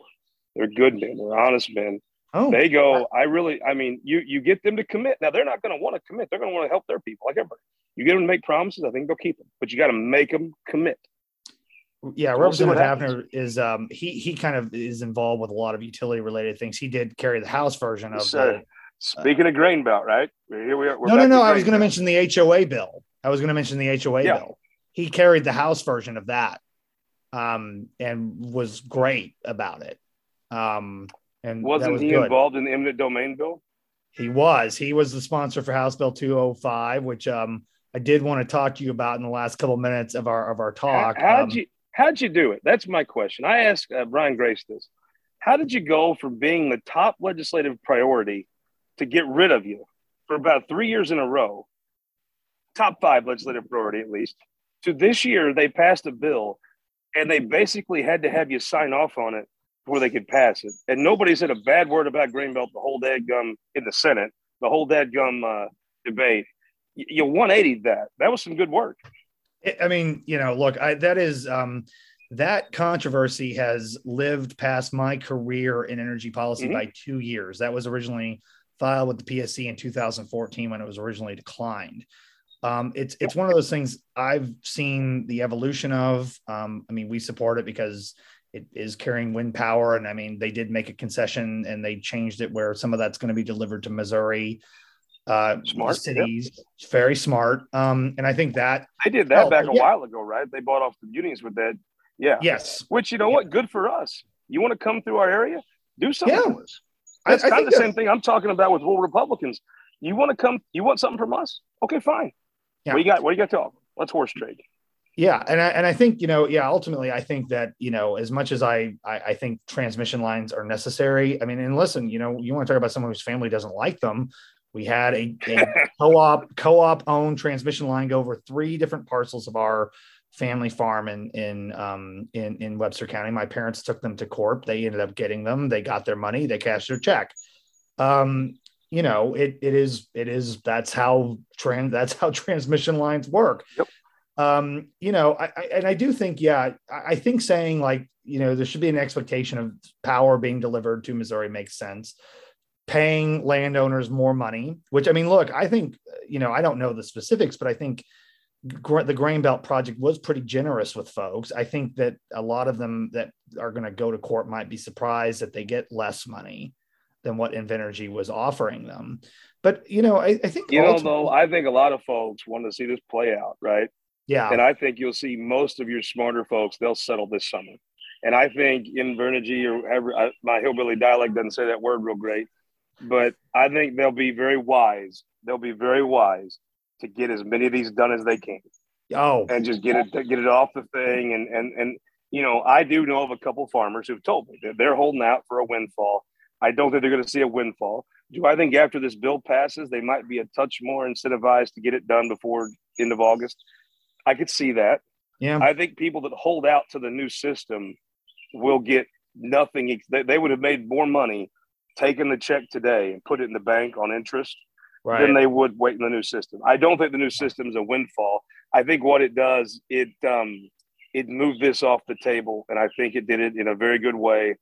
Speaker 2: They're good men. They're honest men. Oh, they go. I really. I mean, you you get them to commit. Now they're not going to want to commit. They're going to want to help their people, like everybody. You get them to make promises. I think they'll keep them, but you got to make them commit.
Speaker 1: Yeah, we'll Representative Haffner is um he he kind of is involved with a lot of utility related things. He did carry the House version of the,
Speaker 2: Speaking uh, of grain belt, right?
Speaker 1: Here we are. no, no, no. I was going to mention the HOA bill. I was going to mention the HOA yeah. bill. He carried the House version of that, um, and was great about it. Um, and
Speaker 2: wasn't
Speaker 1: was
Speaker 2: he
Speaker 1: good.
Speaker 2: involved in the eminent domain bill?
Speaker 1: He was. He was the sponsor for House Bill 205, which um, I did want to talk to you about in the last couple of minutes of our of our talk.
Speaker 2: How,
Speaker 1: um,
Speaker 2: you How'd you do it? That's my question. I asked uh, Brian Grace this. How did you go from being the top legislative priority to get rid of you for about three years in a row, top five legislative priority at least, to this year they passed a bill and they basically had to have you sign off on it before they could pass it. And nobody said a bad word about Grain Belt the whole day gum in the Senate, the whole dead gum uh, debate. You 180 that. That was some good work.
Speaker 1: I mean, you know, look, I, that is um, that controversy has lived past my career in energy policy mm-hmm. by two years. That was originally filed with the PSC in 2014 when it was originally declined. Um, it's it's one of those things I've seen the evolution of. Um, I mean, we support it because it is carrying wind power, and I mean, they did make a concession and they changed it where some of that's going to be delivered to Missouri uh, smart cities. Yep. Very smart. Um, and I think that
Speaker 2: they did that back a yeah. while ago, right? They bought off the unions with that. Yeah.
Speaker 1: Yes.
Speaker 2: Which you know yeah. what? Good for us. You want to come through our area? Do something yeah. for us. That's I, kind of the same thing I'm talking about with rural Republicans. You want to come? You want something from us? Okay, fine. Yeah. What you got? What you got to offer? Let's horse trade.
Speaker 1: Yeah, and I, and I think you know, yeah, ultimately, I think that you know, as much as I, I, I think transmission lines are necessary. I mean, and listen, you know, you want to talk about someone whose family doesn't like them. We had a, a co-op co-op owned transmission line go over three different parcels of our family farm in in um, in in Webster County. My parents took them to corp. They ended up getting them. They got their money. They cashed their check. Um, you know, it it is it is that's how trans that's how transmission lines work.
Speaker 2: Yep.
Speaker 1: Um, you know, I, I, and I do think, yeah, I, I think saying like, you know, there should be an expectation of power being delivered to Missouri makes sense paying landowners more money, which I mean, look, I think, you know, I don't know the specifics, but I think the grain belt project was pretty generous with folks. I think that a lot of them that are going to go to court might be surprised that they get less money than what Invenergy was offering them. But you know, I, I think
Speaker 2: you know though, I think a lot of folks want to see this play out, right?
Speaker 1: Yeah,
Speaker 2: and I think you'll see most of your smarter folks they'll settle this summer. And I think Invenergy or ever, my hillbilly dialect doesn't say that word real great, but I think they'll be very wise. They'll be very wise to get as many of these done as they can.
Speaker 1: Oh,
Speaker 2: and just get it get it off the thing. And and and you know, I do know of a couple farmers who've told me that they're holding out for a windfall. I don't think they're going to see a windfall. Do I think after this bill passes, they might be a touch more incentivized to get it done before end of August? I could see that.
Speaker 1: Yeah.
Speaker 2: I think people that hold out to the new system will get nothing. They would have made more money taking the check today and put it in the bank on interest right. than they would wait in the new system. I don't think the new system is a windfall. I think what it does, it um, it moved this off the table, and I think it did it in a very good way.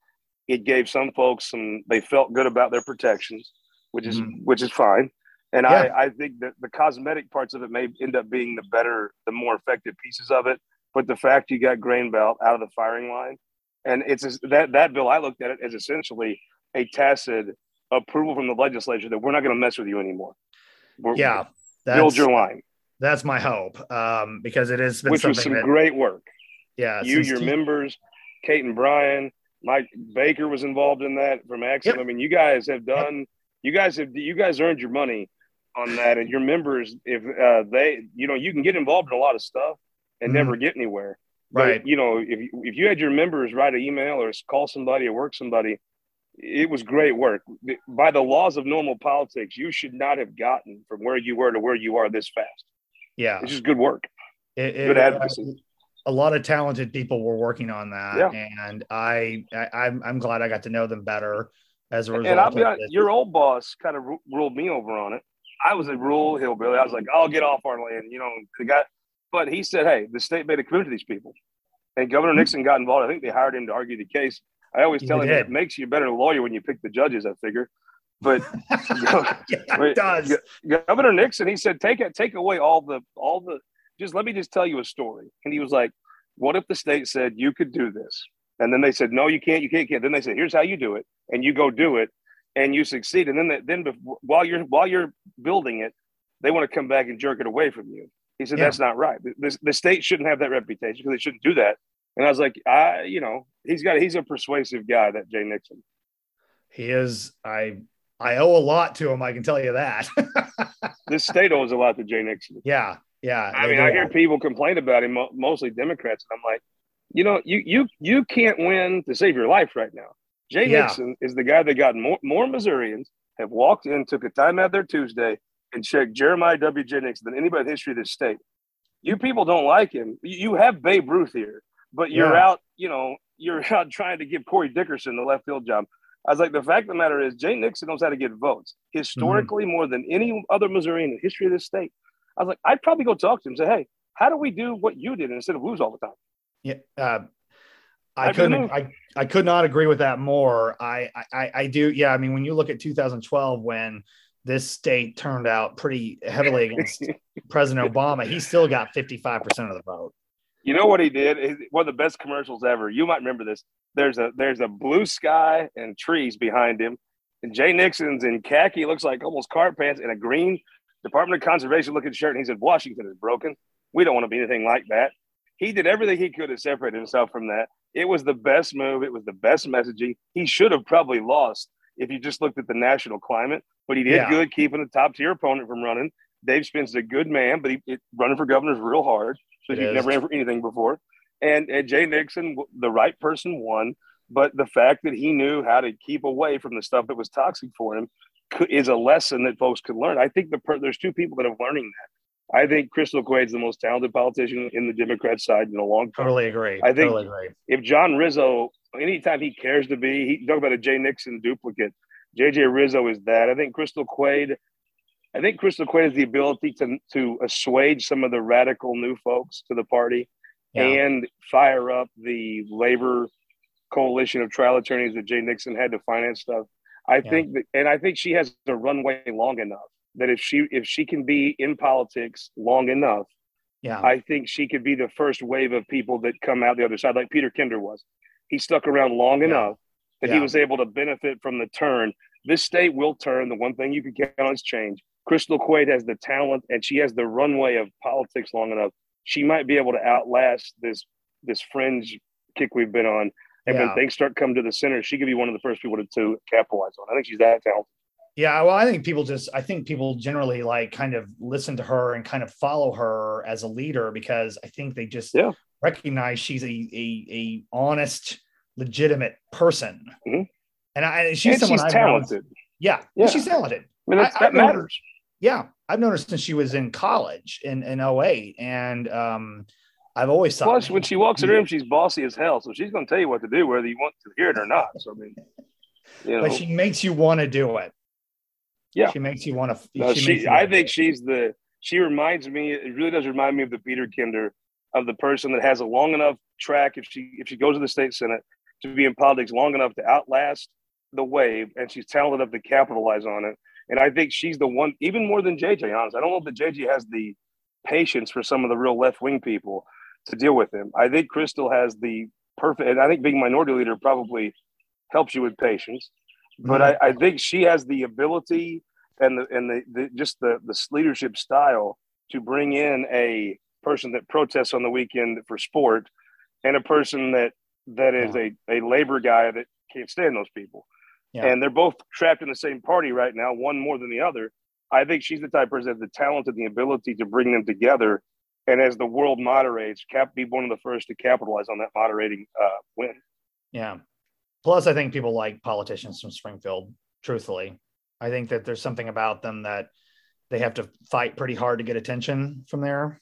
Speaker 2: It gave some folks some they felt good about their protections, which is mm-hmm. which is fine. And yeah. I, I think that the cosmetic parts of it may end up being the better, the more effective pieces of it. But the fact you got grain belt out of the firing line, and it's that that bill I looked at it as essentially a tacit approval from the legislature that we're not going to mess with you anymore.
Speaker 1: We're, yeah,
Speaker 2: build your line.
Speaker 1: That's my hope, um, because it is
Speaker 2: which was some
Speaker 1: that,
Speaker 2: great work.
Speaker 1: Yeah,
Speaker 2: you, your members, Kate and Brian, Mike Baker was involved in that from Axiom. Yep. I mean, you guys have done. You guys have you guys earned your money on that, and your members, if uh, they, you know, you can get involved in a lot of stuff and mm-hmm. never get anywhere.
Speaker 1: Right.
Speaker 2: But, you know, if if you had your members write an email or call somebody or work somebody, it was great work. By the laws of normal politics, you should not have gotten from where you were to where you are this fast.
Speaker 1: Yeah,
Speaker 2: it's just good work.
Speaker 1: It, good advocacy. a lot of talented people were working on that, yeah. and I, I I'm I'm glad I got to know them better as a result.
Speaker 2: And I'll be honest, your old boss kind of ruled me over on it. I was a rural hillbilly. I was like, I'll get off our land, you know. The guy, but he said, "Hey, the state made a commitment to these people," and Governor mm-hmm. Nixon got involved. I think they hired him to argue the case. I always tell him it makes you a better lawyer when you pick the judges. I figure, but
Speaker 1: yeah, it does.
Speaker 2: Governor Nixon, he said, take it, take away all the, all the. Just let me just tell you a story. And he was like, "What if the state said you could do this?" And then they said, "No, you can't. You can't. You can't." Then they said, "Here's how you do it," and you go do it, and you succeed. And then, the, then while you're while you're building it, they want to come back and jerk it away from you. He said, yeah. "That's not right. The, the, state shouldn't have that reputation because they shouldn't do that." And I was like, I, you know, he's got he's a persuasive guy, that Jay Nixon.
Speaker 1: He is. I I owe a lot to him. I can tell you that.
Speaker 2: this state owes a lot to Jay Nixon.
Speaker 1: Yeah, yeah.
Speaker 2: I mean, I hear people complain about him, mostly Democrats, and I'm like, you know, you you you can't win to save your life right now. Jay yeah. Nixon is the guy that got more more Missourians have walked in, took a time out there Tuesday, and checked Jeremiah W. J. Nixon than anybody in the history of this state. You people don't like him. You have Babe Ruth here but you're yeah. out, you know, you're out trying to give Corey Dickerson the left field job. I was like, the fact of the matter is, Jay Nixon knows how to get votes historically mm-hmm. more than any other Missourian in the history of this state. I was like, I'd probably go talk to him and say, hey, how do we do what you did instead of lose all the time?
Speaker 1: Yeah. Uh, I couldn't, I, I could not agree with that more. I, I, I do. Yeah. I mean, when you look at 2012, when this state turned out pretty heavily against President Obama, he still got 55% of the vote.
Speaker 2: You know what he did? One of the best commercials ever. You might remember this. There's a there's a blue sky and trees behind him, and Jay Nixon's in khaki, looks like almost cart pants, and a green Department of Conservation looking shirt. And he said, "Washington is broken. We don't want to be anything like that." He did everything he could to separate himself from that. It was the best move. It was the best messaging. He should have probably lost if you just looked at the national climate, but he did yeah. good keeping a top tier opponent from running. Dave Spence is a good man, but he it, running for governor is real hard. So he's never for anything before. And, and Jay Nixon, the right person won. But the fact that he knew how to keep away from the stuff that was toxic for him is a lesson that folks could learn. I think the per- there's two people that are learning that. I think Crystal Quade's the most talented politician in the Democrat side in a long time.
Speaker 1: Totally agree.
Speaker 2: I think
Speaker 1: totally agree.
Speaker 2: if John Rizzo, anytime he cares to be, he talk about a Jay Nixon duplicate. JJ Rizzo is that. I think Crystal Quade I think Crystal Quade has the ability to to assuage some of the radical new folks to the party yeah. and fire up the labor coalition of trial attorneys that Jay Nixon had to finance stuff. I yeah. think that, and I think she has a runway long enough that if she if she can be in politics long enough,
Speaker 1: yeah,
Speaker 2: I think she could be the first wave of people that come out the other side, like Peter Kinder was. He stuck around long yeah. enough that yeah. he was able to benefit from the turn this state will turn. The one thing you can count on is change. Crystal Quade has the talent and she has the runway of politics long enough. She might be able to outlast this this fringe kick we've been on. And
Speaker 1: Yeah.
Speaker 2: when things start coming to the center, she could be one of the first people to, to capitalize on. I think she's that talented.
Speaker 1: Yeah, well, I think people just I think people generally like kind of listen to her and kind of follow her as a leader because I think they just
Speaker 2: Yeah.
Speaker 1: recognize she's a a, a honest, legitimate person.
Speaker 2: Mhm.
Speaker 1: And I she's
Speaker 2: and
Speaker 1: someone
Speaker 2: she's talented.
Speaker 1: yeah,
Speaker 2: Yeah.
Speaker 1: she's talented.
Speaker 2: I mean,
Speaker 1: I-
Speaker 2: that
Speaker 1: her-
Speaker 2: matters.
Speaker 1: Yeah, I've known her since she was in college in in 08 and um I've always thought
Speaker 2: Plus, when she walks in the room, she's bossy as hell. So she's going to tell you what to do, whether you want to hear it or not. So, I mean, you know,
Speaker 1: but she makes you want to do it.
Speaker 2: Yeah.
Speaker 1: She makes you want to
Speaker 2: No, she,
Speaker 1: you
Speaker 2: I think she's the. She reminds me. It really does remind me of the Peter Kinder, of the person that has a long enough track. If she if she goes to the state senate to be in politics long enough to outlast the wave, and she's talented enough to capitalize on it. And I think she's the one, even more than JJ. Honest, I don't know if the JJ has the patience for some of the real left wing people to deal with him. I think Crystal has the perfect, and I think being minority leader probably helps you with patience. But mm-hmm. I, I think she has the ability and the and the, the just the the leadership style to bring in a person that protests on the weekend for sport and a person that that is a, a labor guy that can't stand those people.
Speaker 1: Yeah.
Speaker 2: And they're both trapped in the same party right now, one more than the other. I think she's the type of person that has the talent and the ability to bring them together. And as the world moderates, cap be one of the first to capitalize on that moderating uh, win.
Speaker 1: Yeah. Plus, I think people like politicians from Springfield, truthfully. I think that there's something about them that they have to fight pretty hard to get attention from there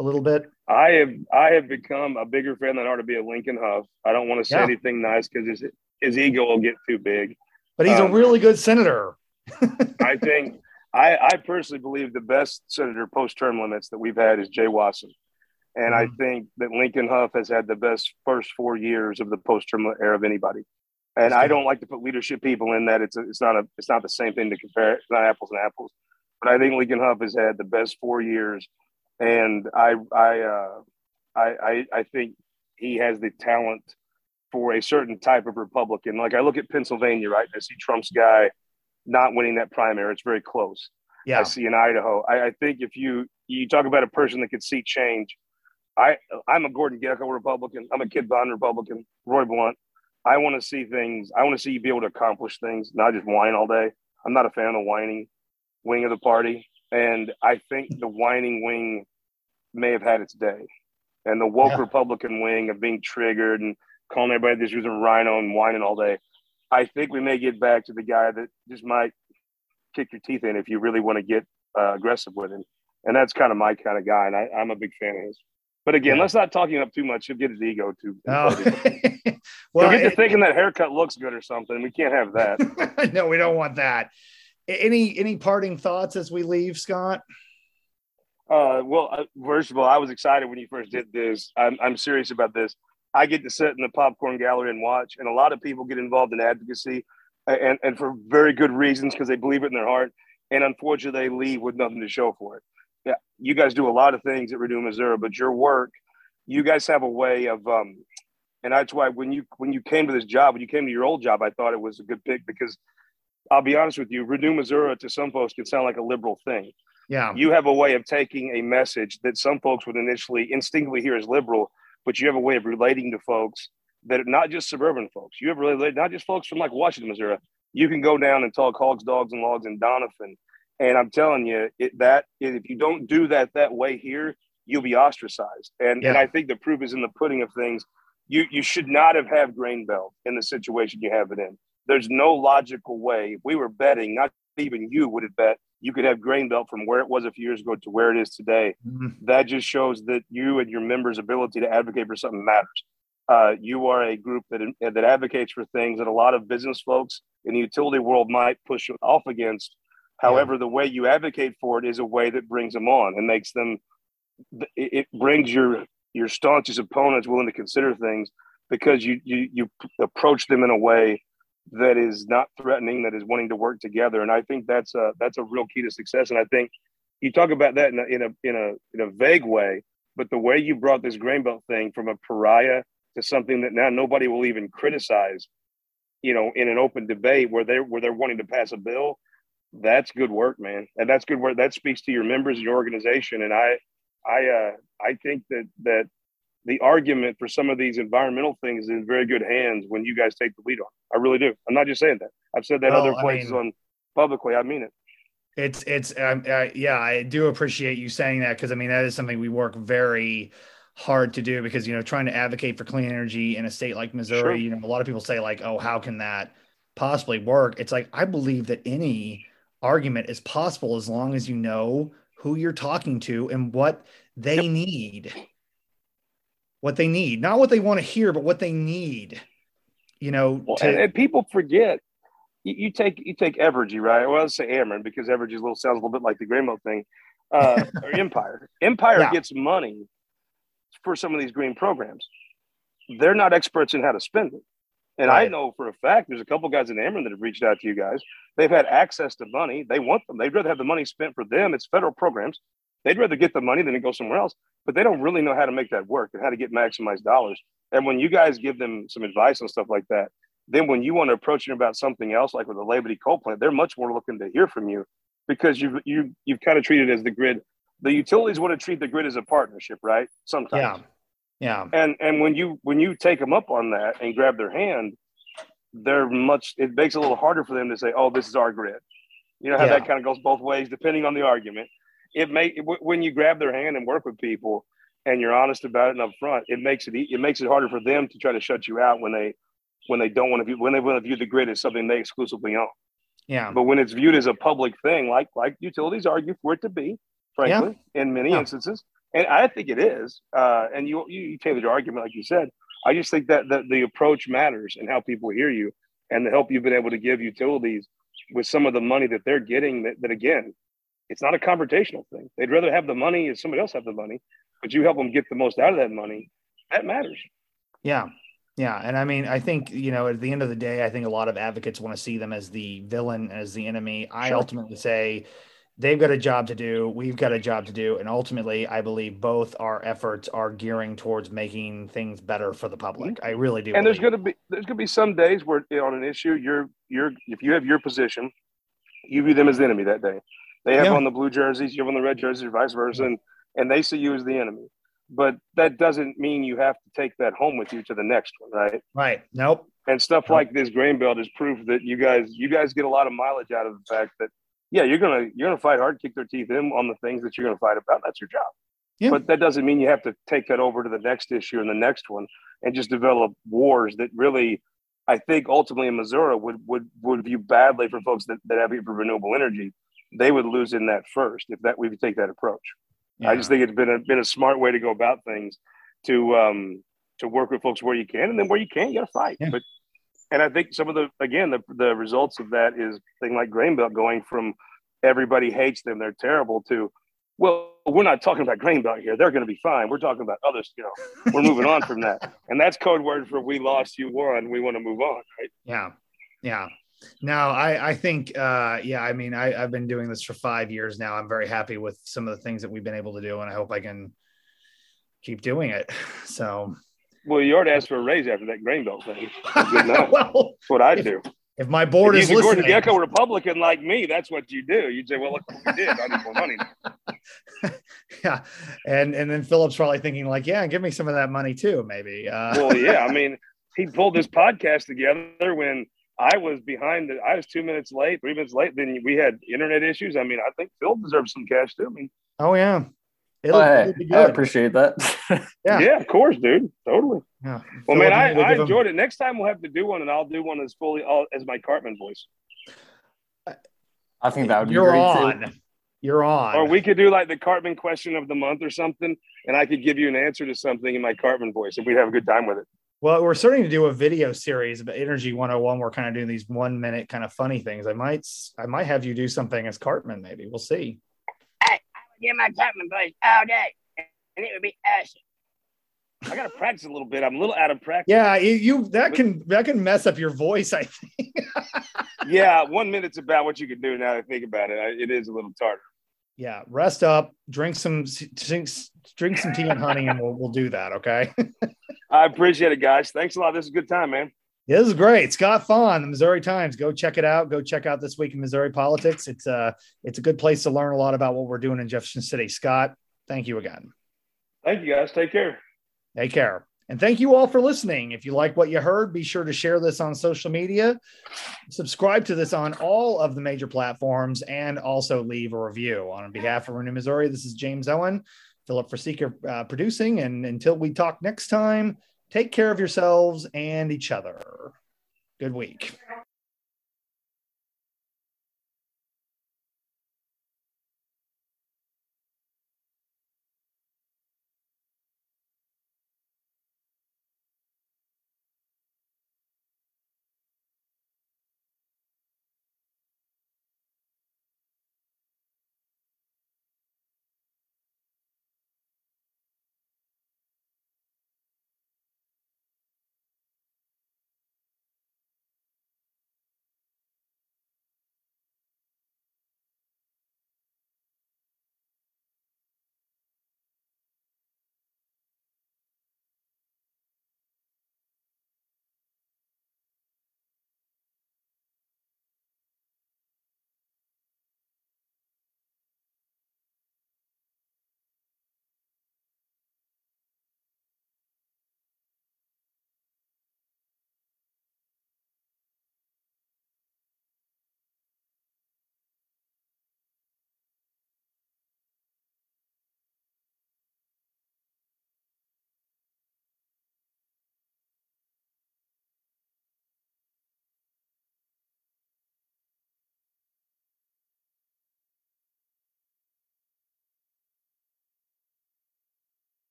Speaker 1: a little bit.
Speaker 2: I have I have become a bigger fan than I ought to be a Lincoln Hough. I don't want to say
Speaker 1: Yeah.
Speaker 2: anything nice because his his ego will get too big.
Speaker 1: But he's
Speaker 2: Um,
Speaker 1: a really good senator.
Speaker 2: I think I, I personally believe the best senator post term limits that we've had is Jay Wasson. And I
Speaker 1: Mhm.
Speaker 2: think that Lincoln Hough has had the best first four years of the post term era of anybody. And
Speaker 1: That's
Speaker 2: I
Speaker 1: good.
Speaker 2: don't like to put leadership people in that. It's a, it's not a it's not the same thing to compare. It's not apples and apples. But I think Lincoln Hough has had the best four years, and I I uh, I, I I think he has the talent for a certain type of Republican. Like I look at Pennsylvania, right? I see Trump's guy not winning that primary. It's very close.
Speaker 1: Yeah.
Speaker 2: I see in Idaho. I, I think if you you talk about a person that could see change, I I'm a Gordon Gekko Republican. I'm a Kit Bond Republican. Roy Blunt. I want to see things. I want to see you be able to accomplish things, not just whine all day. I'm not a fan of the whining wing of the party, and I think the whining wing may have had its day, and the woke
Speaker 1: Yeah.
Speaker 2: Republican wing of being triggered and calling everybody this using rhino and whining all day. I think we may get back to the guy that just might kick your teeth in if you really want to get uh, aggressive with him. And that's kind of my kind of guy, and I, I'm a big fan of his. But again,
Speaker 1: Yeah.
Speaker 2: let's not talk him up too much. He'll get his ego too.
Speaker 1: Oh.
Speaker 2: He'll
Speaker 1: well,
Speaker 2: get to thinking that haircut looks good or something. We can't have that.
Speaker 1: no, we don't want that. Any any parting thoughts as we leave, Scott?
Speaker 2: Uh, well, uh, first of all, I was excited when you first did this. I'm, I'm serious about this. I get to sit in the popcorn gallery and watch, and a lot of people get involved in advocacy, and, and for very good reasons because they believe it in their heart. And unfortunately, they leave with nothing to show for it. Yeah, you guys do a lot of things at Renew Missouri, but your work, you guys have a way of, um, and that's why when you when you came to this job, when you came to your old job, I thought it was a good pick because I'll be honest with you, Renew Missouri to some folks can sound like a liberal thing
Speaker 1: Yeah.
Speaker 2: you have a way of taking a message that some folks would initially instinctively hear as liberal, but you have a way of relating to folks that are not just suburban folks. You have related not just folks from like Washington, Missouri. You can go down and talk hogs, dogs, and logs in Doniphan, and I'm telling you it, that if you don't do that that way here, you'll be ostracized. And and I think the proof is in the pudding of things. You you should not have had grain belt in the situation you have it in. There's no logical way. If we were betting, not even you would have bet you could have grain belt from where it was a few years ago to where it is today.
Speaker 1: Mhm.
Speaker 2: That just shows that you and your members' ability to advocate for something matters. Uh, you are a group that that advocates for things that a lot of business folks in the utility world might push off against. However, the way you advocate for it is a way that brings them on and makes them. It it brings your your staunchest opponents willing to consider things because you you you approach them in a way that is not threatening, that is wanting to work together. And I think that's a that's a real key to success. And I think you talk about that in a in a in a in a vague way, but the way you brought this grain belt thing from a pariah to something that now nobody will even criticize, you know, in an open debate where they're where they're wanting to pass a bill, that's good work, man. And that's good work. That speaks to your members and your organization. And I I uh I think that that the argument for some of these environmental things is in very good hands when you guys take the lead on. I really do. I'm not just saying that. I've said that other
Speaker 1: I
Speaker 2: places
Speaker 1: mean-
Speaker 2: on publicly. I mean it.
Speaker 1: It's it's um, uh, yeah, I do appreciate you saying that because I mean that is something we work very hard to do because you know trying to advocate for clean energy in a state like Missouri,
Speaker 2: Sure.
Speaker 1: you know, a lot of people say like, oh, how can that possibly work? It's like I believe that any argument is possible as long as you know who you're talking to and what they need. What they need, not what they want to hear, but what they need. You know,
Speaker 2: Well,
Speaker 1: to-
Speaker 2: and, and people forget. You, you take you take Evergy, right? Well, let's say Ameren because Evergy is a little sounds a little bit like the Green Milk thing, uh, or Empire. Empire
Speaker 1: Yeah.
Speaker 2: gets money for some of these green programs. They're not experts in how to spend it, and I know for a fact there's a couple guys in Ameren that have reached out to you guys. They've had access to money. They want them. They'd rather have the money spent for them. It's federal programs. They'd rather get the money than it go somewhere else. But they don't really know how to make that work and how to get maximized dollars. And when you guys give them some advice and stuff like that, then when you want to approach them about something else, like with the Labor Day coal plant, they're much more looking to hear from you because you've you you've kind of treated it as the grid. The utilities want to treat the grid as a partnership, right? Sometimes.
Speaker 1: yeah, yeah,
Speaker 2: And and when you when you take them up on that and grab their hand, they're much. It makes it a little harder for them to say, "Oh, this is our grid." You know how
Speaker 1: Yeah.
Speaker 2: that kind of goes both ways, depending on the argument. It may w- when you grab their hand and work with people, and you're honest about it and upfront, it makes it it makes it harder for them to try to shut you out when they when they don't want to view when they want to view the grid as something they exclusively own.
Speaker 1: yeah,
Speaker 2: But when it's viewed as a public thing, like like utilities argue for it to be, frankly, in many
Speaker 1: Yeah.
Speaker 2: instances, and I think it is. Uh, and you, you you tailored your argument, like you said. I just think that that the approach matters and how people hear you, and the help you've been able to give utilities with some of the money that they're getting. That, that again, it's not a confrontational thing. They'd rather have the money as somebody else have the money, but you help them get the most out of that money. That matters.
Speaker 1: Yeah. Yeah. And I mean, I think, you know, at the end of the day, I think a lot of advocates want to see them as the villain, as the enemy. I
Speaker 2: Sure.
Speaker 1: ultimately say they've got a job to do. We've got a job to do. And ultimately, I believe both our efforts are gearing towards making things better for the public. I really do.
Speaker 2: Mm-hmm. and there's going to be there's going to be some days where you know, on an issue you're you're if you have your position you view them as the enemy that day they have
Speaker 1: Yeah.
Speaker 2: on the blue jerseys you have on the red jerseys or vice versa and, and they see you as the enemy but that doesn't mean you have to take that home with you to the next one right
Speaker 1: right. Nope.
Speaker 2: and stuff
Speaker 1: Nope.
Speaker 2: like this grain belt is proof that you guys you guys get a lot of mileage out of the fact that yeah you're gonna you're gonna fight hard kick their teeth in on the things that you're gonna fight about that's your job
Speaker 1: Yeah.
Speaker 2: but that doesn't mean you have to take that over to the next issue and the next one and just develop wars that really I think ultimately in Missouri would would would view badly for folks that, that for renewable energy. They would lose in that first if that we take that approach. I just think it's been a been a smart way to go about things to um to work with folks where you can and then where you can't you gotta fight.
Speaker 1: Yeah.
Speaker 2: But and I think some of the again the the results of that is thing like grain belt going from everybody hates them, they're terrible to well, we're not talking about grain belt here. They're going to be fine. We're talking about others. You know, we're moving on from that, and that's code word for we lost, you won. We want to move on, right?
Speaker 1: Yeah. Yeah. No, I, I think, uh, yeah, I mean, I, I've been doing this for five years now. I'm very happy with some of the things that we've been able to do, and I hope I can keep doing it. So,
Speaker 2: Well, you already asked for a raise after that grain belt thing.
Speaker 1: Well,
Speaker 2: That's what I do.
Speaker 1: if my board
Speaker 2: if
Speaker 1: is
Speaker 2: you're a Gordon
Speaker 1: listening,
Speaker 2: Gekko Republican like me, that's what you do. You'd say, "Well, look what we did. I need more money." Now.
Speaker 1: yeah, and and then Philip's probably thinking like, yeah, give me some of that money too, maybe. Uh,
Speaker 2: Well, yeah. I mean, he pulled this podcast together when I was behind. The, I was two minutes late, three minutes late. Then we had internet issues. I mean, I think Phil deserves some cash too. I mean,
Speaker 1: oh yeah, it'll,
Speaker 3: Oh, hey,
Speaker 1: it'll
Speaker 3: I appreciate that.
Speaker 1: Yeah.
Speaker 2: yeah, of course, dude. Totally.
Speaker 1: Yeah.
Speaker 2: Well,
Speaker 1: Philip,
Speaker 2: man, I, I
Speaker 1: give him-
Speaker 2: enjoyed it. Next time we'll have to do one, and I'll do one as fully all, as my Cartman voice,
Speaker 3: I think that would be
Speaker 1: You're
Speaker 3: great
Speaker 1: on.
Speaker 3: too.
Speaker 1: You're on.
Speaker 2: or we could do like the Cartman question of the month or something, and I could give you an answer to something in my Cartman voice, and we'd have a good time with it.
Speaker 1: Well, we're starting to do a video series about Energy 101. We're kind of doing these one minute kind of funny things. I might, I might have you do something as Cartman. Maybe we'll see.
Speaker 4: Hey, I would get my Cartman voice all day, and it would be awesome.
Speaker 2: I got to practice a little bit. I'm a little out of practice.
Speaker 1: Yeah, you, you that can that can mess up your voice. I think.
Speaker 2: Yeah, one minute's about what you can do. Now that I think about it, I, it is a little tartar.
Speaker 1: Yeah, rest up, drink some, drink, drink some tea and honey, and we'll we'll do that. Okay.
Speaker 2: I appreciate it, guys. Thanks a lot. This is a good time, man.
Speaker 1: Yeah, this is great. Scott Faughn the Missouri Times. Go check it out. Go check out this week in Missouri politics. It's a it's a good place to learn a lot about what we're doing in Jefferson City. Scott, thank you again.
Speaker 5: Thank you guys. Take care.
Speaker 1: Take care. And thank you all for listening. If you like what you heard, be sure to share this on social media, subscribe to this on all of the major platforms, and also leave a review. On behalf of Renew Missouri, this is James Owen, Philip Forseeker uh, producing. And until we talk next time, take care of yourselves and each other. Good week.